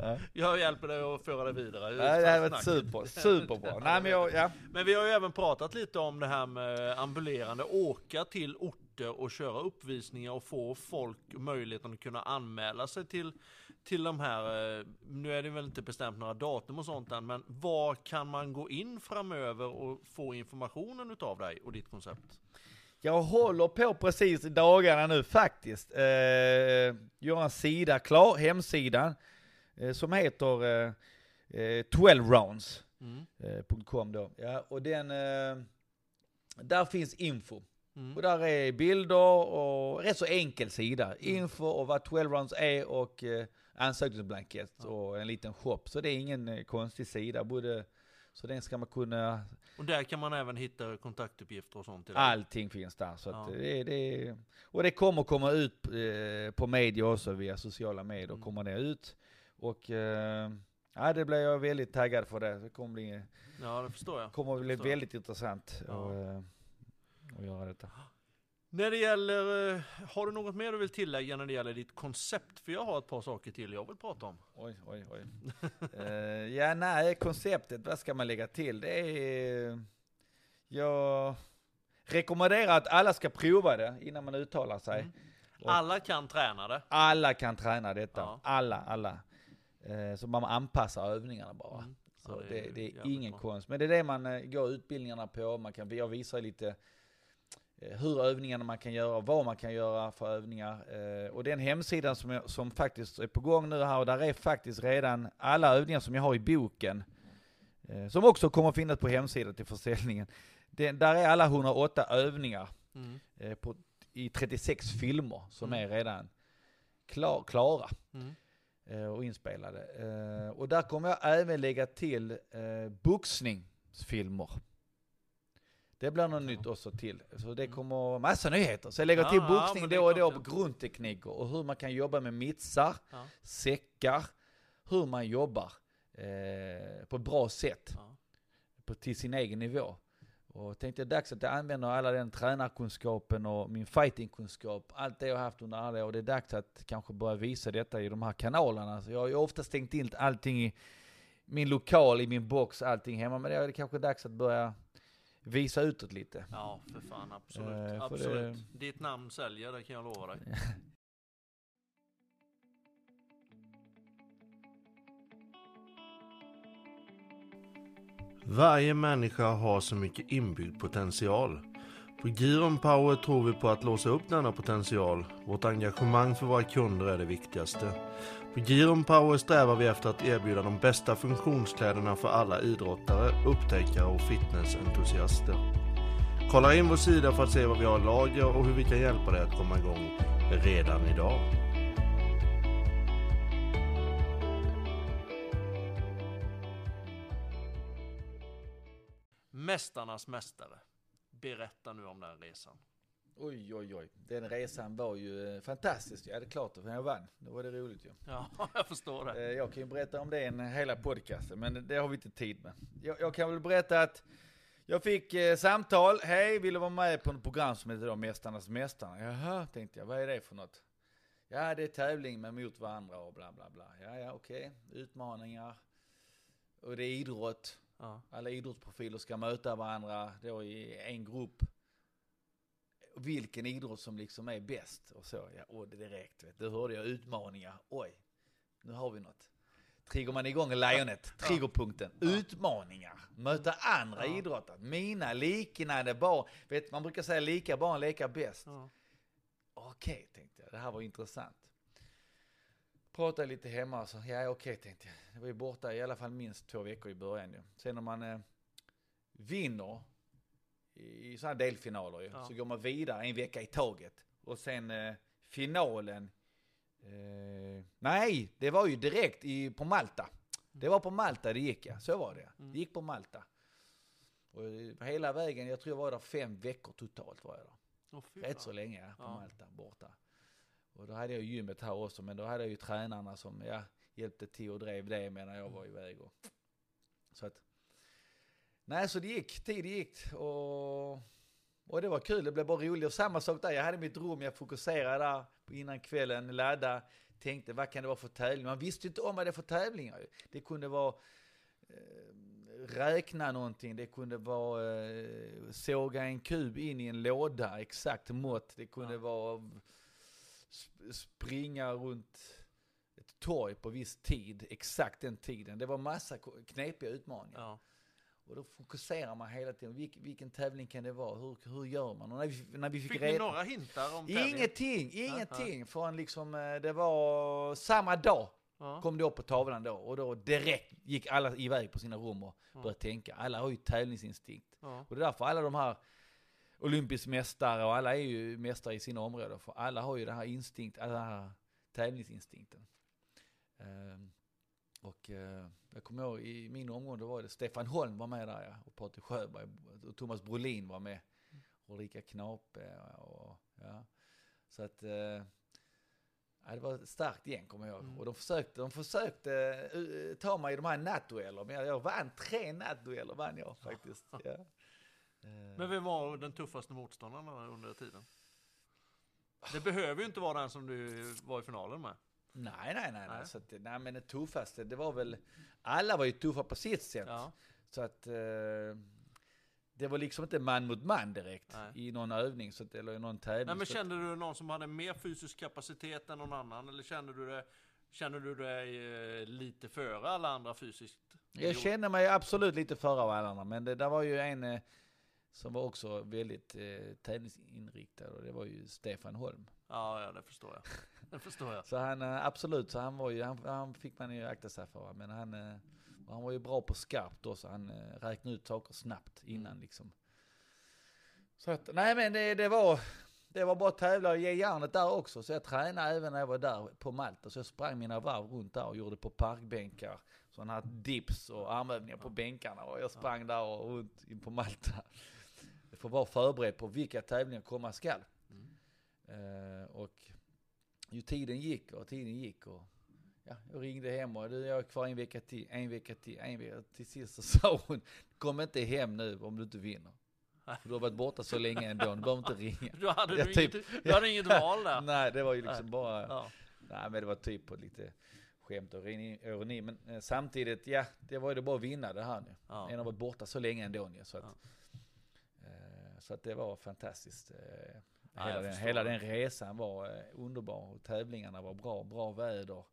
Ja. jag hjälper dig att föra det vidare. Det här var super, superbra. Nej men jag, ja. Men vi har ju även pratat lite om det här med ambulerande, åka till orter och köra uppvisningar och få folk möjligheten att kunna anmäla sig till, till de här, eh, nu är det väl inte bestämt några datum och sånt än, men var kan man gå in framöver och få informationen utav dig och ditt koncept? Jag håller på precis i dagarna nu faktiskt. Eh, göra en sida klar, hemsidan, eh, som heter eh, eh, 12 rounds. Mm. Eh, då. Ja, och den, eh, där finns info. Mm. Och där är bilder och rätt så enkel sida. Mm. Info och vad 12 rounds är och eh, ansökningsblankett Ja. och en liten shop. Så det är ingen eh, konstig sida. Både, så den ska man kunna Och där kan man även hitta kontaktuppgifter och sånt. Allting finns där. Så Ja. det, det, och det kommer komma ut eh, på media också, via sociala medier Mm. kommer det ut. Och eh, ja, det blir jag väldigt taggad för det. Det kommer bli, Ja, det förstår jag. kommer bli förstår jag. väldigt intressant Ja. att, eh, att göra detta. När det gäller, eh, har du något mer du vill tillägga när det gäller ditt koncept? För jag har ett par saker till jag vill prata om. Oj, oj, oj. Eh, ja, nej, konceptet, vad ska man lägga till? Det är... Jag rekommenderar att alla ska prova det innan man uttalar sig. Mm. Alla kan träna det. Alla kan träna detta. Ja. Alla, alla. Eh, så man anpassar övningarna bara. Mm. Så Ja, det, är det, är ingen bra. konst. Men det är det man går utbildningarna på. Man kan, jag visar lite hur övningarna man kan göra, vad man kan göra för övningar. Eh, och den hemsidan som, jag, som faktiskt är på gång nu här, och där är faktiskt redan alla övningar som jag har i boken, eh, som också kommer att finnas på hemsidan till försäljningen. Den, där är alla 108 övningar Mm. eh, på, i 36 filmer som Mm. är redan klar, klara Mm. eh, och inspelade. Eh, och där kommer jag även lägga till eh, boxningsfilmer. Det blir något Ja. nytt också till. Så det Mm. kommer massa nyheter. Så jag lägger Ja, till ja, boxning är då och då på ja. grundtekniker och hur man kan jobba med mittsar, Ja. säckar, hur man jobbar eh, på ett bra sätt Ja. på, till sin egen nivå. Och tänkte det är dags att jag använder alla den tränarkunskapen och min fightingkunskap, allt det jag har haft under alla år. Det är dags att kanske börja visa detta i de här kanalerna. Så jag har ju ofta stängt in allting i min lokal, i min box, allting hemma. Men det är kanske dags att börja visa utåt lite. Ja, för fan absolut. Eh, för absolut. Ditt namn säljer, det kan jag lova dig. Varje människa har så mycket inbyggd potential. På Giron Power tror vi på att låsa upp denna potential. Vårt engagemang för våra kunder är det viktigaste. På Giron Power strävar vi efter att erbjuda de bästa funktionskläderna för alla idrottare, upptäckare och fitnessentusiaster. Kolla in vår sida för att se vad vi har i lager och hur vi kan hjälpa dig att komma igång redan idag. Mästarnas mästare. Berätta nu om den resan. Oj, oj, oj. Den resan var ju eh, fantastisk. Ja, det är klart, för jag vann. Då var det roligt ju. Ja, jag förstår det. Eh, Jag kan ju berätta om det en hela podcasten, men det har vi inte tid med. Jag, jag kan väl berätta att jag fick eh, samtal. Hej, vill du vara med på ett program som heter då Mästarnas Mästare? Jaha, tänkte jag. Vad är det för något? Ja, det är tävling med mot varandra och bla bla bla. Ja, ja, okej. Utmaningar. Och det är idrott. Ja. Alla idrottsprofiler ska möta varandra då i en grupp. Vilken idrott som liksom är bäst och så. Ja, och det direkt. Vet. du. Då hörde jag utmaningar. Oj, nu har vi något. Triggar man igång lejonet, triggerpunkten. Utmaningar. Möta andra Ja. idrottare. Mina liknande barn. Vet, man brukar säga lika barn leka bäst. Ja. Okej, tänkte jag. Det här var intressant. Pratade lite hemma och så, ja okej tänkte jag. Jag var ju borta i alla fall minst två veckor i början ju. Sen när man eh, vinner i, sådana delfinaler ju, Ja. så går man vidare en vecka i taget. Och sen eh, finalen, eh, nej, det var ju direkt i, på Malta. Det var på Malta det gick ja, så var det. Mm. Det gick på Malta. Och eh, hela vägen, jag tror jag var där fem veckor totalt var jag där. Fy Rätt så länge ja, på Ja. Malta, borta. Och då hade jag gymmet här också, men då hade jag ju tränarna som ja, hjälpte till och drev det medan jag var iväg. Och, så att, nej, så det gick, tid gick och, och det var kul, det blev bara roligt. Och samma sak där, jag hade mitt rum, jag fokuserade där innan kvällen, ladda, tänkte vad kan det vara för tävling? Man visste ju inte om vad det är för tävlingar. Det kunde vara eh, räkna någonting, det kunde vara eh, såga en kub in i en låda, exakt mått. Det kunde Ja. vara sp- springa runt ett torg på viss tid, exakt den tiden. Det var massa knepiga utmaningar. Ja. Och då fokuserar man hela tiden. Vilk, vilken tävling kan det vara? Hur, hur gör man? Och när vi, när vi fick, Fick ni reda... några hintar om tävlingen? Ingenting, ingenting. Förrän liksom, eh, det var samma dag Ja. kom det upp på tavlan då. Och då direkt gick alla iväg på sina rum och Ja. började tänka. Alla har ju tävlingsinstinkt. Ja. Och det är därför alla de här olympisk mästare och alla är ju mästare i sina områden. För alla har ju den här instinkt, den här tävlingsinstinkten. Ehm, och eh, jag kommer ihåg i min omgång, då var det Stefan Holm var med där ja, och Patrik Sjöberg och Thomas Brolin var med. Och Ulrika Knape och ja. Så att eh, Ja, det var ett starkt gäng kommer jag ihåg. Mm. Och de försökte, de försökte eh, ta mig i de här nattdueller. Men jag, jag vann tre nattdueller vann jag faktiskt. Ja. Eh, Men vem var den tuffaste motståndaren under tiden? Det behöver ju inte vara den som du var i finalen med. Nej, nej, nej. nej. Nej. Så att, nej, men det tuffaste, det var väl... Alla var ju tuffa på sitt sätt. Ja. Så att... Eh, det var liksom inte man mot man direkt Nej. i någon övning, så att, eller i någon tävling. Nej, men kände du någon som hade mer fysisk kapacitet än någon annan? Eller kände du det Känner du dig eh, lite före alla andra fysiskt? Jag känner mig absolut lite före alla andra, men det där var ju en eh, som var också väldigt eh, tävlingsinriktad och det var ju Stefan Holm. Ja, ja det förstår jag. Det förstår jag. Så han, eh, absolut, så han var ju, han, han fick man ju akta sig för. Men han, eh, han var ju bra på skarpt också. Han eh, räknade ut saker snabbt innan liksom. Så att, nej men det, det var, det var bara att tävla och ge järnet där också. Så jag tränade även när jag var där på Malta. Så jag sprang mina varv runt där och gjorde på parkbänkar. Sådana här dips och armövningar på bänkarna. Och jag sprang där och runt in på Malta. Jag får vara förberedd på vilka tävlingar komma skall. Eh, och ju tiden gick och tiden gick och ja, jag ringde hem och du, jag är kvar en vecka till, en vecka till, en vecka till sist så sa hon, kom inte hem nu om du inte vinner. För du har varit borta så länge ändå, du behöver inte ringa. Då hade Ja, du, typ. inget, du hade inget val där. Nej, det var ju liksom bara, Ja. nej men det var typ på lite skämt och ironi. Men eh, samtidigt, ja, det var ju det bara att vinna det här nu. Ja. En har varit borta så länge ändå nu, så att, Ja. eh, så att det var fantastiskt. Eh, Ja, hela, den, hela den resan var eh, underbar och tävlingarna var bra, bra väder.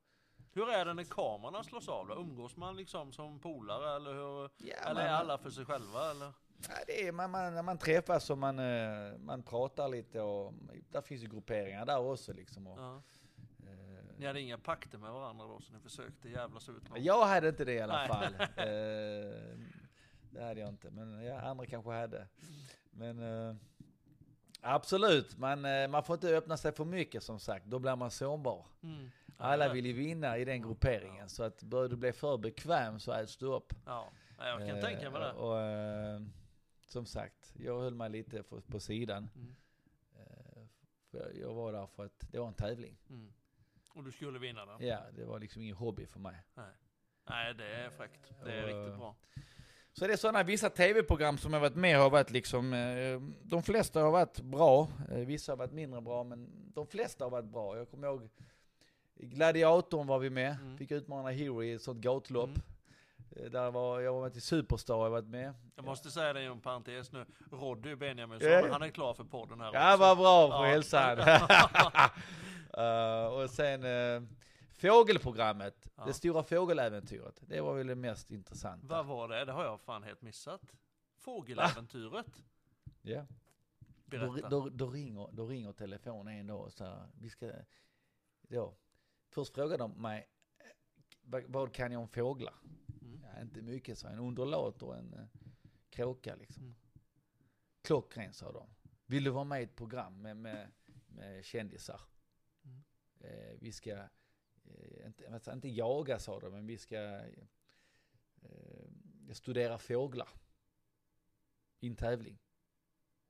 Hur är det när kamerorna slås av då? Umgås man liksom som polare eller hur? Ja, eller är man- alla för sig själva eller? Ja, det är, man, man, när man träffas och man, eh, man pratar lite och där finns ju grupperingar där också liksom. Och, Ja. eh, Ni hade inga pakter med varandra då så ni försökte jävlas ut någon? jag hade inte det i alla Nej. fall. Eh, det hade jag inte, men ja, andra kanske hade. Men eh, absolut, man, eh, man får inte öppna sig för mycket som sagt, då blir man sårbar. Mm. Alla Ja, vill ju vinna i den grupperingen, så att börjar du bli för bekväm så äts du upp. Ja, Ja, jag kan Eh, tänka mig det. Och, eh, som sagt, jag höll mig lite på, på sidan. Mm. Eh, jag, jag var där för att det var en tävling. Mm. Och du skulle vinna den? Ja, det var liksom ingen hobby för mig. Nej. Nej, det är fräckt. Det är Och, riktigt bra. Så det är sådana vissa tv-program som jag varit med har varit liksom, eh, de flesta har varit bra, eh, vissa har varit mindre bra, men de flesta har varit bra. Jag kommer ihåg Gladiatorn var vi med, Mm. fick utmana Hero i ett sånt gatlopp. Mm. Eh, Där var, jag var med till Superstar, jag varit med. Jag måste säga det inom parentes nu. Roddy Benjaminsson, Ja. han är klar för podden här Ja, också. vad bra för Ja. hälsan. Eh, och sen uh, fågelprogrammet, Ja. det stora fågeläventyret. Det var väl det mest intressanta. Vad var det? Det har jag fan helt missat. Fågeläventyret? Ja. Då, Berätta. då, då, ringer, då ringer telefonen en dag och så här, vi ska, ja. Först frågade de mig, eh, vad, kan jag om fåglar? Mm. Ja, inte mycket, så en underlat och en uh, kråka liksom. Mm. Klockren sa de. Vill du vara med i ett program med, med, med kändisar? Mm. Eh, vi ska, eh, inte, alltså, inte jaga sa de, men vi ska eh, studera fåglar. I en tävling.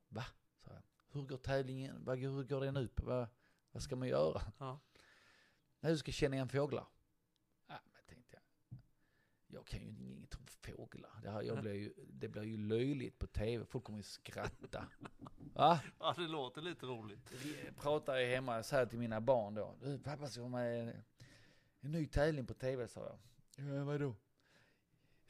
Va? sa jag. Hur går tävlingen? Vad, hur går den ut? Vad, vad ska man göra? Ja. Nej, du ska känna igen fåglar. Ja, men tänkte jag. Jag kan ju inget om fåglar. Det, här, jag blir ju, det blir ju löjligt på tv. Folk kommer ju skratta. Va? ja, det låter lite roligt. Vi pratar ju hemma, jag säger till mina barn då. Du, pappa ska vara med en, ny tävling på tv, sa jag. Ja, vadå?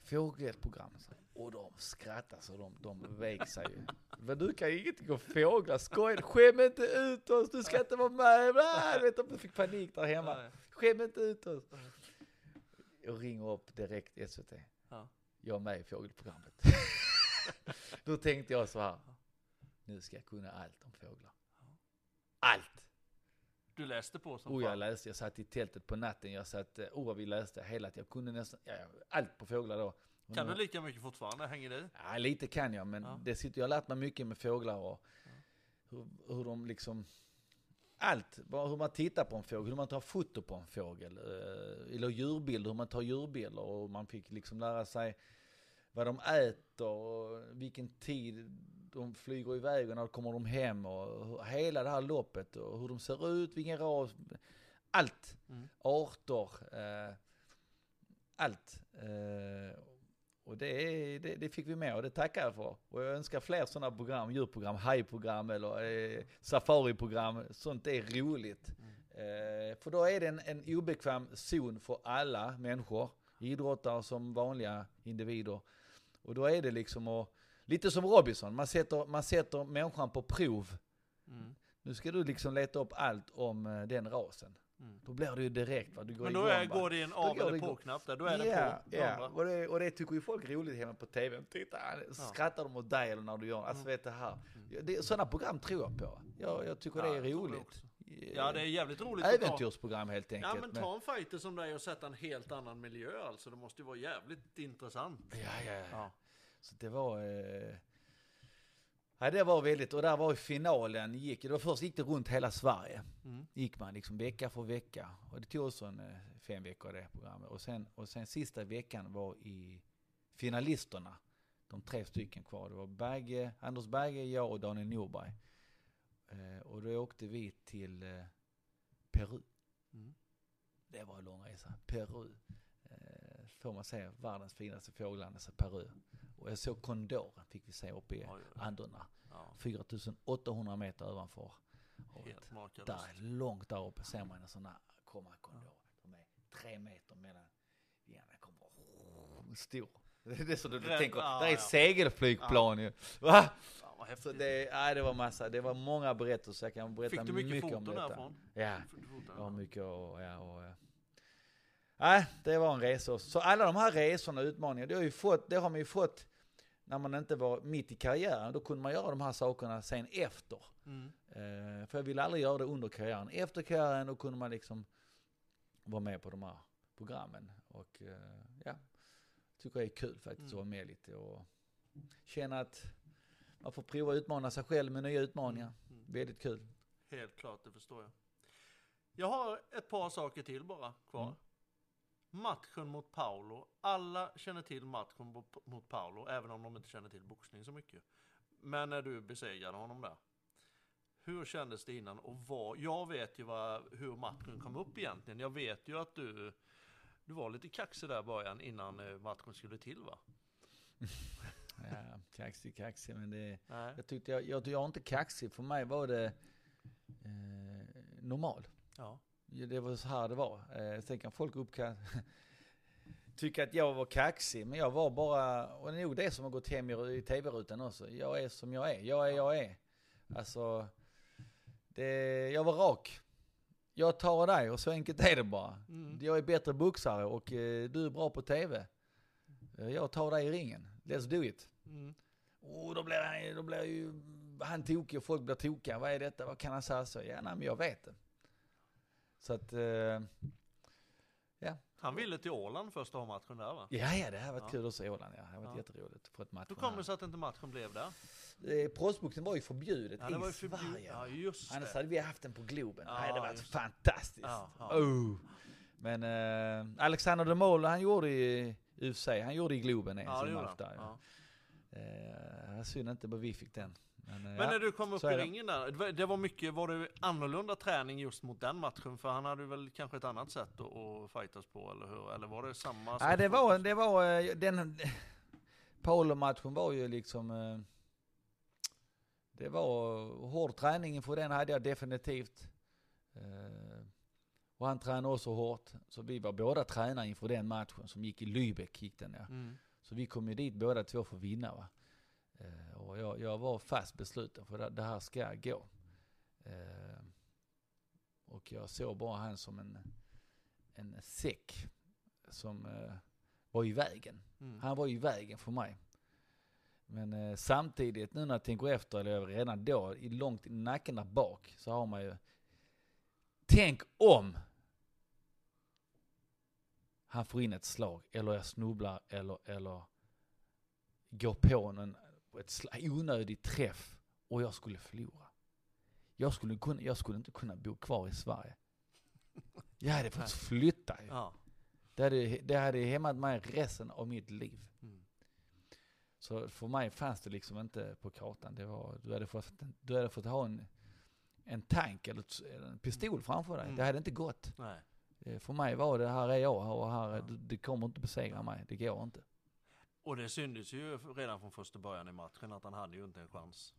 Fågelprogram, sa jag. Och de skrattar så de, de vek sig ju. Men du kan ju ingenting om fåglar, skoj, skäm inte ut oss, du ska inte vara med. Du vet, de fick panik där hemma. Skäm inte ut oss. Jag ringer upp direkt SVT. Ja. Jag är med i fågelprogrammet. Då tänkte jag så här. Nu ska jag kunna allt om fåglar. Allt! Du läste på som Oh, jag läste, jag satt i tältet på natten, jag satt, eh, oh vad vi läste hela tiden. Jag kunde nästan, ja, ja, allt på fåglar då. Och Kan nu- du lika mycket fortfarande? Hänger det i? Ja, lite kan jag, men Ja. det sitter, jag har lärt mig mycket med fåglar och hur, hur de liksom, allt, hur man tittar på en fågel, hur man tar foto på en fågel, eh, eller djurbilder, hur man tar djurbilder och man fick liksom lära sig vad de äter och vilken tid de flyger iväg och när kommer de hem och hela det här loppet och hur de ser ut, vilken ras, allt, Mm. arter, eh, allt. Eh, och det, det, det fick vi med och det tackar jag för. Och jag önskar fler sådana program, djurprogram, hajprogram eller eh, safariprogram. Sånt är roligt. Eh, för då är det en, en obekväm zon för alla människor, idrottare som vanliga individer. Och då är det liksom att, lite som Robinson, man sätter, man sätter människan på prov. Mm. Nu ska du liksom leta upp allt om eh, den rasen. Mm. Då blir det ju direkt va, du går Men då igång, är, går det en av eller det på-knapp där, då är ja, det på. Ja, Hundra. och det, och det tycker ju folk är roligt hemma på tv. Titta, skrattar de åt dig eller när du gör Alltså vet det här. Ja, Det, sådana program tror jag på. Jag, jag tycker Ja, det är det roligt. också. Ja, det är jävligt roligt. Äventyrsprogram helt enkelt. Ja men ta en fighter som dig och sätta en helt annan miljö alltså. Det måste ju vara jävligt intressant. Ja, ja, ja. Så det var... Eh... Ja, det var väldigt, och där var i finalen, gick, det var först gick det runt hela Sverige. Mm. Gick man liksom vecka för vecka. Och det tog också en, eh, fem veckor det programmet. Och sen, och sen sista veckan var i finalisterna. De tre stycken kvar. Det var Berge, Anders Berge, jag och Daniel Norberg. Eh, och då åkte vi till eh, Peru. Mm. Det var en lång resa. Peru. Eh, får man se världens finaste fågelland, alltså Peru. Och jag såg kondoren, fick vi se uppe i Oj, oj. Anderna. Ja, 4800 meter ovanför havet. Där, långt där uppe ser man en sån här komma kondor. De är tre meter mellan vingarna. kommer oh, stor. Det är det som du Rätt, tänker, ja, där är ja. ett segelflygplan ju. Va? Vad Så det, nej, det var massa, det var många berättelser. Jag kan berätta Fick du mycket, om foton detta. därifrån? Ja, du foton? Ja, mycket och, ja, och, ja. Nej, det var en resa. Så alla de här resorna och utmaningarna, det har, ju fått, det har man ju fått när man inte var mitt i karriären. Då kunde man göra de här sakerna sen efter. Mm. Eh, för jag ville aldrig göra det under karriären. Efter karriären då kunde man liksom vara med på de här programmen. Och eh, ja, tycker det är kul faktiskt att Mm. vara med lite och känna att man får prova att utmana sig själv med nya utmaningar. Mm. Väldigt kul. Helt klart, det förstår jag. Jag har ett par saker till bara kvar. Mm. Matchen mot Paolo. Alla känner till matchen mot- Paolo, även om de inte känner till boxning så mycket. Men när du besegrade honom där. Hur kändes det innan och vad? Jag vet ju vad, hur matchen kom upp egentligen. Jag vet ju att du, du var lite kaxig där i början innan eh, matchen skulle till va? Ja, kaxig, kaxig, men det... Nej. Jag tyckte jag, jag, jag är inte kaxig, för mig var det eh, normal. Ja. Det var så här det var. Eh, sen kan folk uppka- tycka att jag var kaxig, men jag var bara, och det är nog det som har gått hem i, i tv-rutan också. Jag är som jag är, jag är jag är. Alltså, det, jag var rak. Jag tar dig och så enkelt är det bara. Mm. Jag är bättre boxare och eh, du är bra på tv. Eh, jag tar dig i ringen. Let's do it. Mm. Och då blir han, då blir ju han tokig och folk blir tokiga. Vad är detta? Vad kan han säga så? Ja, nej, men jag vet det. Så att, eh, Han ville till Åland första matchen där va? ja, ja, det här var Ja. kul också i Åland. Ja. Det har varit Ja. jätteroligt. Få ett match. Hur kommer det sig att inte matchen blev där? Eh, Proffsboxning var ju förbjudet Ja, det i var ju förbjudet. Sverige. Ja, just Annars det. hade vi haft den på Globen. Ja, det hade varit fantastiskt. Ja, ja. Oh. Men eh, Alexander de Mol, han gjorde i UFC, han gjorde i Globen i Ja, sin match där. Ja. Ja. Eh, synd inte vad vi fick den. Men, eh, Men ja. när du kom upp i ringen där, det var- mycket, var det annorlunda träning just mot den matchen? För han hade väl kanske ett annat sätt att, att fightas på, eller hur? Eller var det samma? Nej, det var, det var eh, den, Paolo-matchen var ju liksom, eh, det var hård träning inför den hade jag definitivt. Och han tränade också hårt. Så vi var båda tränare inför den matchen som gick i Lübeck. Gick den, ja. Mm. Så vi kom ju dit båda två för att vinna. Va? Och jag, jag var fast besluten för det, det här ska gå. Eh, och jag såg bara han som en, en säck som eh, var i vägen. Mm. Han var i vägen för mig. Men eh, samtidigt nu när jag tänker efter, eller redan då, i långt i nacken där bak, så har man ju Tänk om han får in ett slag, eller jag snubblar, eller, eller går på någon, ett slag, onödig träff och jag skulle förlora. Jag skulle, kunna, jag skulle inte kunna bo kvar i Sverige. Jag hade fått flytta ju. Ja. Det hade, det hade hämmat mig resten av mitt liv. Mm. Så för mig fanns det liksom inte på kartan. Det var, du, hade fått, du hade fått ha en, en tank eller ett- en pistol framför dig. Mm. Det hade inte gått. Nej. Eh, För mig var det, här är jag och här, är- Ja. det, det kommer inte besegra mig. Det går inte. Och det syntes ju redan från första början i matchen att han hade ju inte en chans.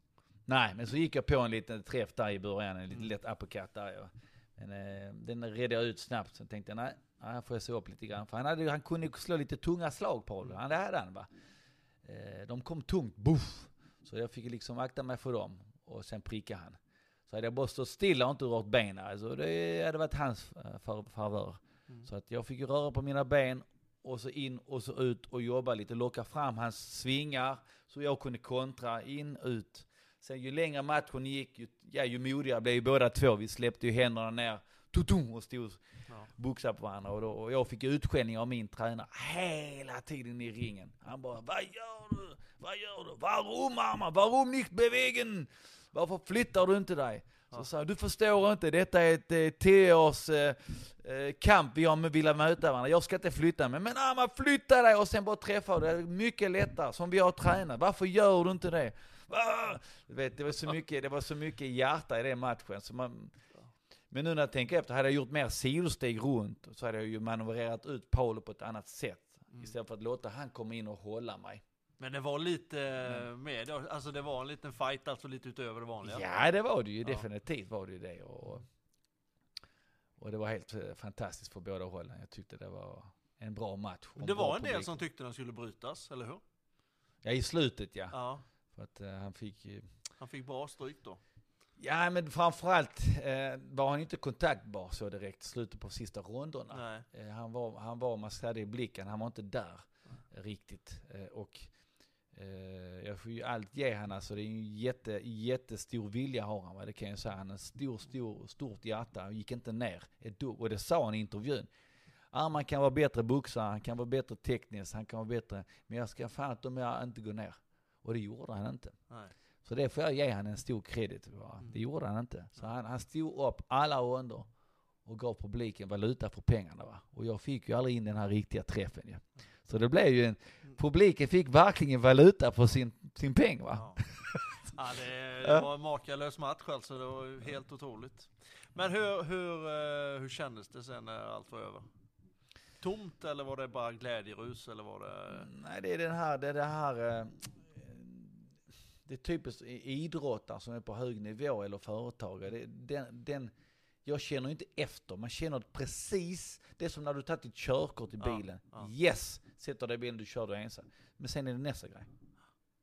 Nej, men så gick jag på en liten träff där i början, en liten Mm. lätt uppercut där. Ja. Men eh, den redde jag ut snabbt, så tänkte jag nej, här får jag se upp lite grann. För han, hade, han kunde slå lite tunga slag på. Han, det hade han va. Eh, de kom tungt, buff. Så jag fick liksom akta mig för dem. Och sen pricka han. Så hade jag bara stått stilla och inte rört benen, alltså det hade varit hans eh, favör. Mm. Så att jag fick röra på mina ben och så in och så ut och jobba lite, locka fram hans svingar så jag kunde kontra in, ut. Sen ju längre matchen gick, ju, ja, ju modigare blev ju båda två. Vi släppte ju händerna ner tutum, och stod Ja. boxade på varandra. Och, då, och jag fick utskällning av min tränare hela tiden i ringen. Han bara, vad gör du? Vad gör du? Varum mamma? Varum nicht bewegen? Varför flyttar du inte dig? Så sa du förstår inte, detta är ett eh, tioårs eh, eh, kamp vi har med vilja möta varandra. Jag ska inte flytta mig. Men Amma, flytta dig och sen bara träffa dig. Det är mycket lättare, som vi har tränat. Varför gör du inte det? Ah! Du vet, det var så mycket, det var så mycket hjärta i den matchen. Så man, men nu när jag tänker efter, hade jag gjort mer sidosteg runt så hade jag ju manövrerat ut Paolo på ett annat sätt. Mm. Istället för att låta han komma in och hålla mig. Men det var lite eh, med, alltså det var en liten fight alltså lite utöver det vanliga. Ja, det var det ju. Definitivt var det ju det. Och, och det var helt eh, fantastiskt för båda hållen. Jag tyckte det var en bra match. Det bra var en del som tyckte den skulle brytas, eller hur? Ja, i slutet ja. Ja. För att eh, han fick ju... Han fick bra stryk då. Ja, men framförallt eh, var han inte kontaktbar så direkt slutet på sista rondorna. Eh, han var, han var, man det i blicken, han var inte där eh, riktigt. Eh, och jag får ju allt ge han alltså, det är en jätte, jättestor vilja har han det kan jag säga. Han har en stor, stor, stort hjärta, han gick inte ner ett dugg. Och det sa han i intervjun. Arman kan vara bättre boxare, han kan vara bättre tekniskt, han kan vara bättre, men jag ska fan att de jag inte gå ner. Och det gjorde han inte. Nej. Så det får jag ge han en stor credit för. Mm. Det gjorde han inte. Så han, han stod upp alla ronder och gav publiken valuta för pengarna. Va? Och jag fick ju aldrig in den här riktiga träffen ju. Så det blev ju en, publiken fick verkligen valuta för sin, sin peng va. Ja. ja, det, det var en makalös match alltså, det var helt otroligt. Men hur, hur, eh, hur kändes det sen när allt var över? Tomt eller var det bara glädjerus eller var det? Nej det är den här, det är det här eh, det är typiskt idrottare som är på hög nivå eller företagare. Den, den, jag känner inte efter, man känner precis, det är som när du tagit ditt körkort i Ja, bilen. ja. Sätter sätter dig i bilen, du kör du ensam. Men sen är det nästa grej.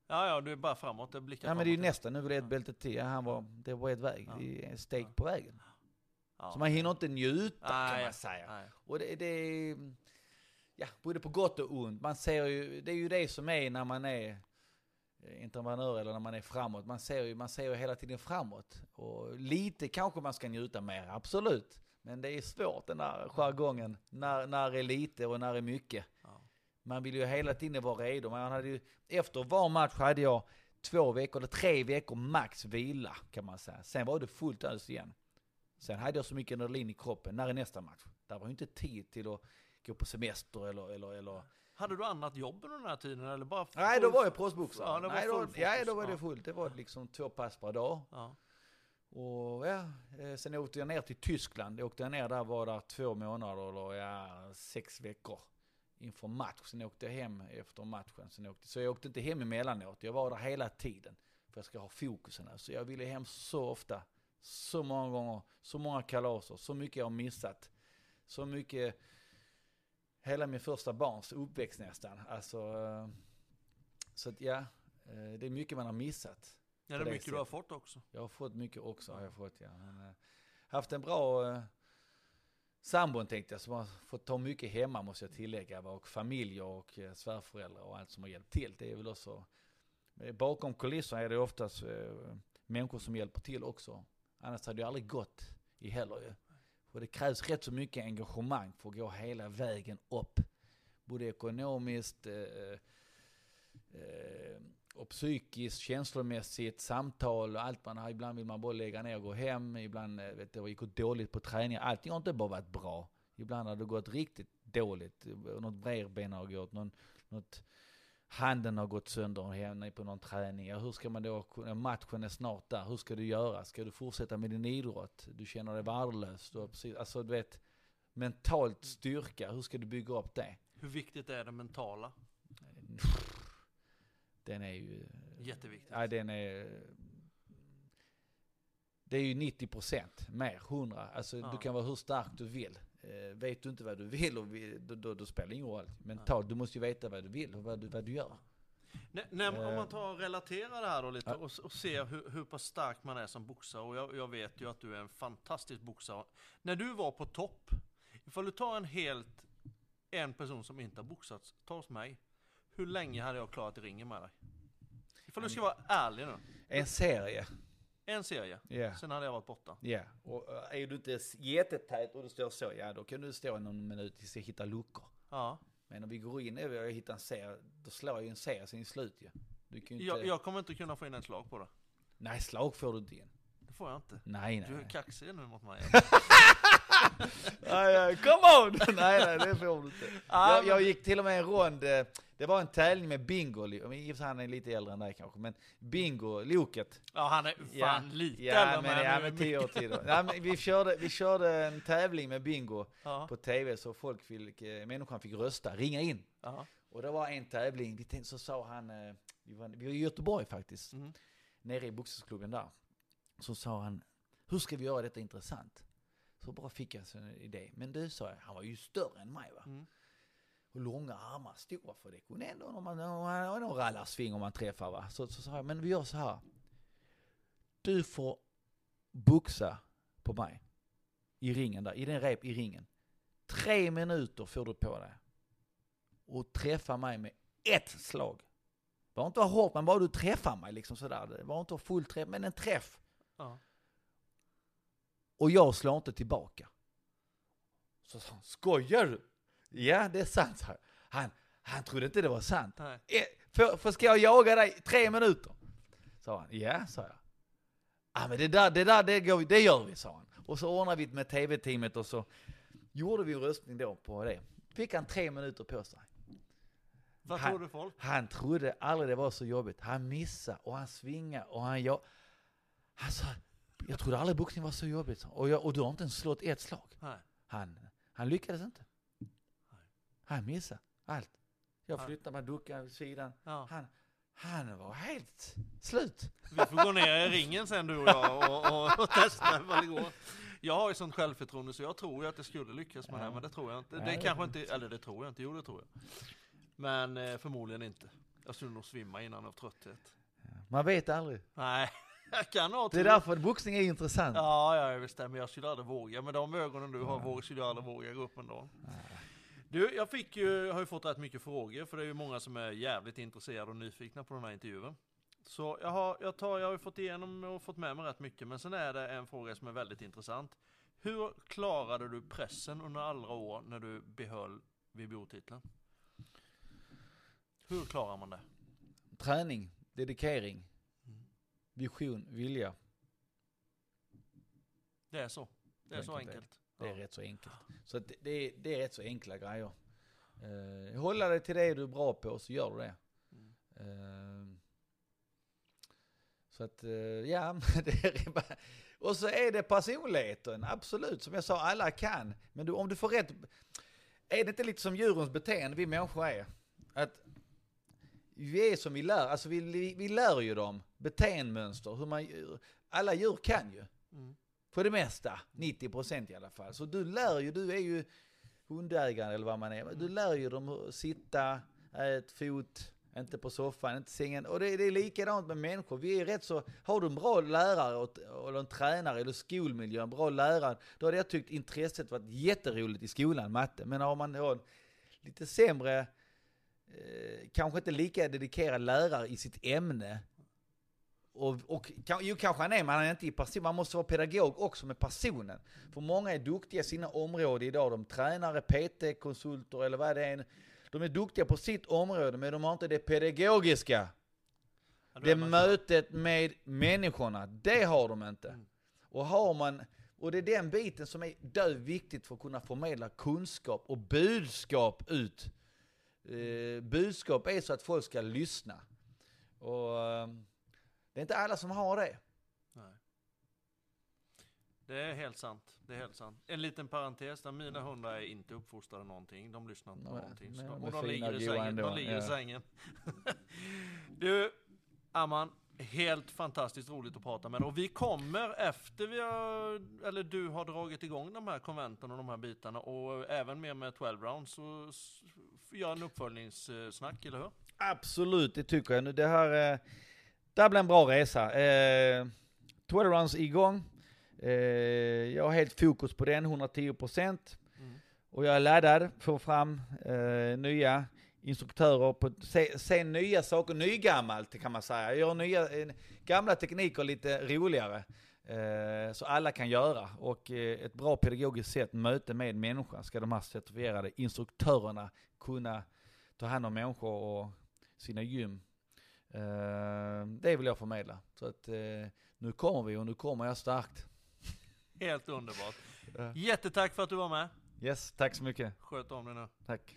Ja, ja, du är bara framåt, det blickar Ja men det är ju nästa, nu vill jag ett bälte till. Ja, han var, det var ett väg, det är ett steg på vägen. Så man hinner inte njuta kan man säga. Och det, det är, ja, både på gott och ont. Man ser ju, det är ju det som är när man är eh, entreprenör eller när man är framåt. Man ser ju, man ser ju hela tiden framåt. Och lite kanske man ska njuta mer, absolut. Men det är svårt den där jargongen. När, när är lite och när är mycket. Ja. Man vill ju hela tiden vara redo. Man hade ju, efter var match hade jag två veckor, eller tre veckor max vila kan man säga. Sen var det fullt ös igen. Sen hade jag så mycket adrenalin i kroppen. När är nästa match? Där var ju inte tid till att gå på semester eller... eller, eller. Hade du annat jobb under den här tiden eller bara? Nej, då var jag proffsboxare. Ja, Nej, då, fokus. ja, då var det fullt. Det var liksom två pass per dag. Ja. Och ja, eh, sen åkte jag ner till Tyskland. Jag åkte ner där, var där två månader eller ja, sex veckor inför match. Sen åkte jag hem efter matchen. Sen åkte, så jag åkte inte hem emellanåt. Jag var där hela tiden. För jag ska ha fokusen. Så jag ville hem så ofta. Så många gånger. Så många kalaser. Så mycket jag har missat. Så mycket. Hela min första barns uppväxt nästan. Alltså. eh, Så att ja. eh, Det är mycket man har missat. Ja, det är det mycket du har fått också. Jag har fått mycket också, har jag fått ja. Men, eh, haft en bra sambon tänkte jag, som har fått ta mycket hemma måste jag tillägga. Och familjer och eh, svärföräldrar och allt som har hjälpt till. Det är väl också, eh, bakom kulisserna är det oftast eh, människor som hjälper till också. Annars hade det aldrig gått i heller ju. För det krävs rätt så mycket engagemang för att gå hela vägen upp. Både ekonomiskt, eh, eh, och psykiskt, känslomässigt, samtal och allt man har. Ibland vill man bara lägga ner och gå hem. Ibland eh, vet du, det gått dåligt på träning. Allting har inte bara varit bra. Ibland har det gått riktigt dåligt. Något bredben har gått, någon, något handen har gått sönder hemma på någon träning. Ja, hur ska man då, kunna- matchen är snart där. Hur ska du göra? Ska du fortsätta med din idrott? Du känner dig värdelös. Du precis, alltså du vet, mentalt styrka. Hur ska du bygga upp det? Hur viktigt är det mentala? Den är ju... Jätteviktigt. Ja, den är... Det är ju 90% mer, 100. Alltså Ja. du kan vara hur stark du vill. Eh, vet du inte vad du vill, och vi, då, då, då spelar det ingen roll. Mentalt, du måste ju veta vad du vill och vad du, vad du gör. Nej, nej, om Eh. man tar och relaterar det här då lite Ja. och, och ser hur, hur pass stark man är som boxare och jag, jag vet ju att du är en fantastisk boxare. När du var på topp, ifall du tar en helt, en person som inte har boxats, ta hos mig. Hur länge hade jag klarat i ringen med dig? Ifall du ska vara ärlig nu. En serie. En serie, Ja. sen hade jag varit borta. Ja, och eh, är du inte jättetät och du står så, ja då kan du stå i någon minut tills jag hittar luckor. Ja. Men om vi går in och jag hittar en serie, då slår jag ju en serie sen i slut ju. Du kan ju inte... Jag, jag kommer inte kunna få in ett slag på det. Nej, slag får du inte in. Det får jag inte. Nej, nej. Du är kaxig nu mot mig. Nej, nej, come on! nej, nej, det får du inte. Ja, Jag, jag gick till och med en rond, eh, det var en tävling med Bingo, han är lite äldre än dig kanske, men Bingo, Loket. Ja, han är fan lite ja, äldre men, ja, men tio år till ja, men vi, körde, vi körde en tävling med Bingo Ja. på tv så folk fick, eh, människan fick rösta, ringa in. Ja. Och det var en tävling, vi tänkte, så sa han, eh, vi var, vi var i Göteborg faktiskt, Mm. nere i boxningsklubben där. Så sa han, hur ska vi göra detta intressant? Så bara fick jag en idé. Men du sa jag, han var ju större än mig va? Mm. Och långa armar, stora för det kunde ändå, om man har någon rallarsving om man träffar va. Så, så sa jag, men vi gör så här. Du får boxa på mig. I ringen där, i den rep i ringen. Tre minuter får du på dig. Och träffa mig med ett slag. Bara inte hårt, men bara du träffar mig liksom sådär. Det var inte full träff, men en träff. Ja. Och jag slår inte tillbaka. Så sa han, skojar du? Ja, det är sant, sa jag. Han, han trodde inte det var sant. Nej. Eh, För, för ska jag jaga dig tre minuter? Sa han. Ja, sa jag. Ja, men det där, det där, det, går, det gör vi, sa han. Och så ordnade vi med tv-teamet och så gjorde vi en röstning då på det. Fick han tre minuter på sig. Vad Han- tror du folk? Han trodde aldrig det var så jobbigt. Han missade och han svingade och han ja, Han sa, jag trodde aldrig boxning var så jobbigt. Och, jag, och du har inte ens slått ett slag. Nej. Han, han lyckades inte. Han missade allt. Jag Ja. flyttade mig, duckade vid sidan. Han, han var helt slut. Vi får gå ner i ringen sen du och jag och, och, och testa vad det går. Jag har ju sånt självförtroende så jag tror ju att det skulle lyckas med det, Ja. men det tror jag inte. Det det kanske inte, eller det tror jag inte, jo det tror jag. Men eh, förmodligen inte. Jag skulle nog svimma innan av trötthet. Man vet aldrig. Nej, jag kan ha Det är därför boxning är intressant. Ja, ja, visst det, men jag skulle aldrig våga. Med de ögonen du har vågar, skulle jag aldrig våga gå upp en dag. Du, jag fick ju, har ju fått rätt mycket frågor, för det är ju många som är jävligt intresserade och nyfikna på den här intervjun. Så jag har, jag, tar, jag har ju fått igenom och fått med mig rätt mycket, men sen är det en fråga som är väldigt intressant. Hur klarade du pressen under alla år när du behöll VBO-titeln? Hur klarar man det? Träning, dedikering, vision, vilja. Det är så. Det är så Enkelt det. är Ja. rätt så enkelt. Så det, det, är, det är rätt så enkla grejer. Uh, hålla dig till det du är bra på så gör du det. Mm. Eh, så att, eh, ja, det är bara, och så är det personligheten, absolut. Som jag sa, alla kan. Men du, om du får rätt, är det inte lite som djurens beteende vi människor är? Att vi är som vi lär, alltså vi, vi, vi lär ju dem beteendemönster, hur man, alla djur kan ju. Mm. För det mesta, 90% i alla fall. Så du lär ju, du är ju hundägare eller vad man är. Du lär ju dem att sitta, ät, fot, inte på soffan, inte sängen. Och det, det är likadant med människor. Vi är rätt så, har du en bra lärare och, eller en tränare eller skolmiljö, en bra lärare, då hade jag tyckt intresset varit jätteroligt i skolan, matte. Men har man då en lite sämre, eh, kanske inte lika dedikerad lärare i sitt ämne, och, och jo, kanske han är, men han är inte i person. Man måste vara pedagog också med personen. För många är duktiga i sina områden idag. De tränare, PT-konsulter eller vad det är. De är duktiga på sitt område, men de har inte det pedagogiska. Ja, Det mötet med människorna, det har de inte. Mm. Och har man, och det är den biten som är döv viktigt för att kunna förmedla kunskap och budskap ut. Eh, budskap är så att folk ska lyssna. Och eh, det är inte alla som har det. Nej. Det är helt sant. Det är helt sant. En liten parentes där mina hundar är inte uppfostrade någonting. De lyssnar inte på Nej, någonting. Men de, och är de ligger i sängen. De ligger i ja. sängen. du, Amman. Helt fantastiskt roligt att prata med dig. Och vi kommer efter vi har, eller du har dragit igång de här konventen och de här bitarna och även mer med 12 rounds så gör en uppföljningssnack, eller hur? Absolut, det tycker jag. Nu, Det här, eh, det här blir en bra resa. Eh, Twitter Runs är igång. Eh, jag har helt fokus på den, 110%. Mm. Och jag är laddad för att få fram eh, nya instruktörer, på, se, se nya saker, nygammalt kan man säga. Gör nya, eh, gamla tekniker lite roligare. Eh, så alla kan göra. Och eh, ett bra pedagogiskt sätt, möte med människan, ska de här certifierade instruktörerna kunna ta hand om människor och sina gym. Eh, det vill jag förmedla. Så att eh, nu kommer vi och nu kommer jag starkt. Helt underbart. Jättetack för att du var med. Yes, tack så mycket. Sköt om dig nu. Tack.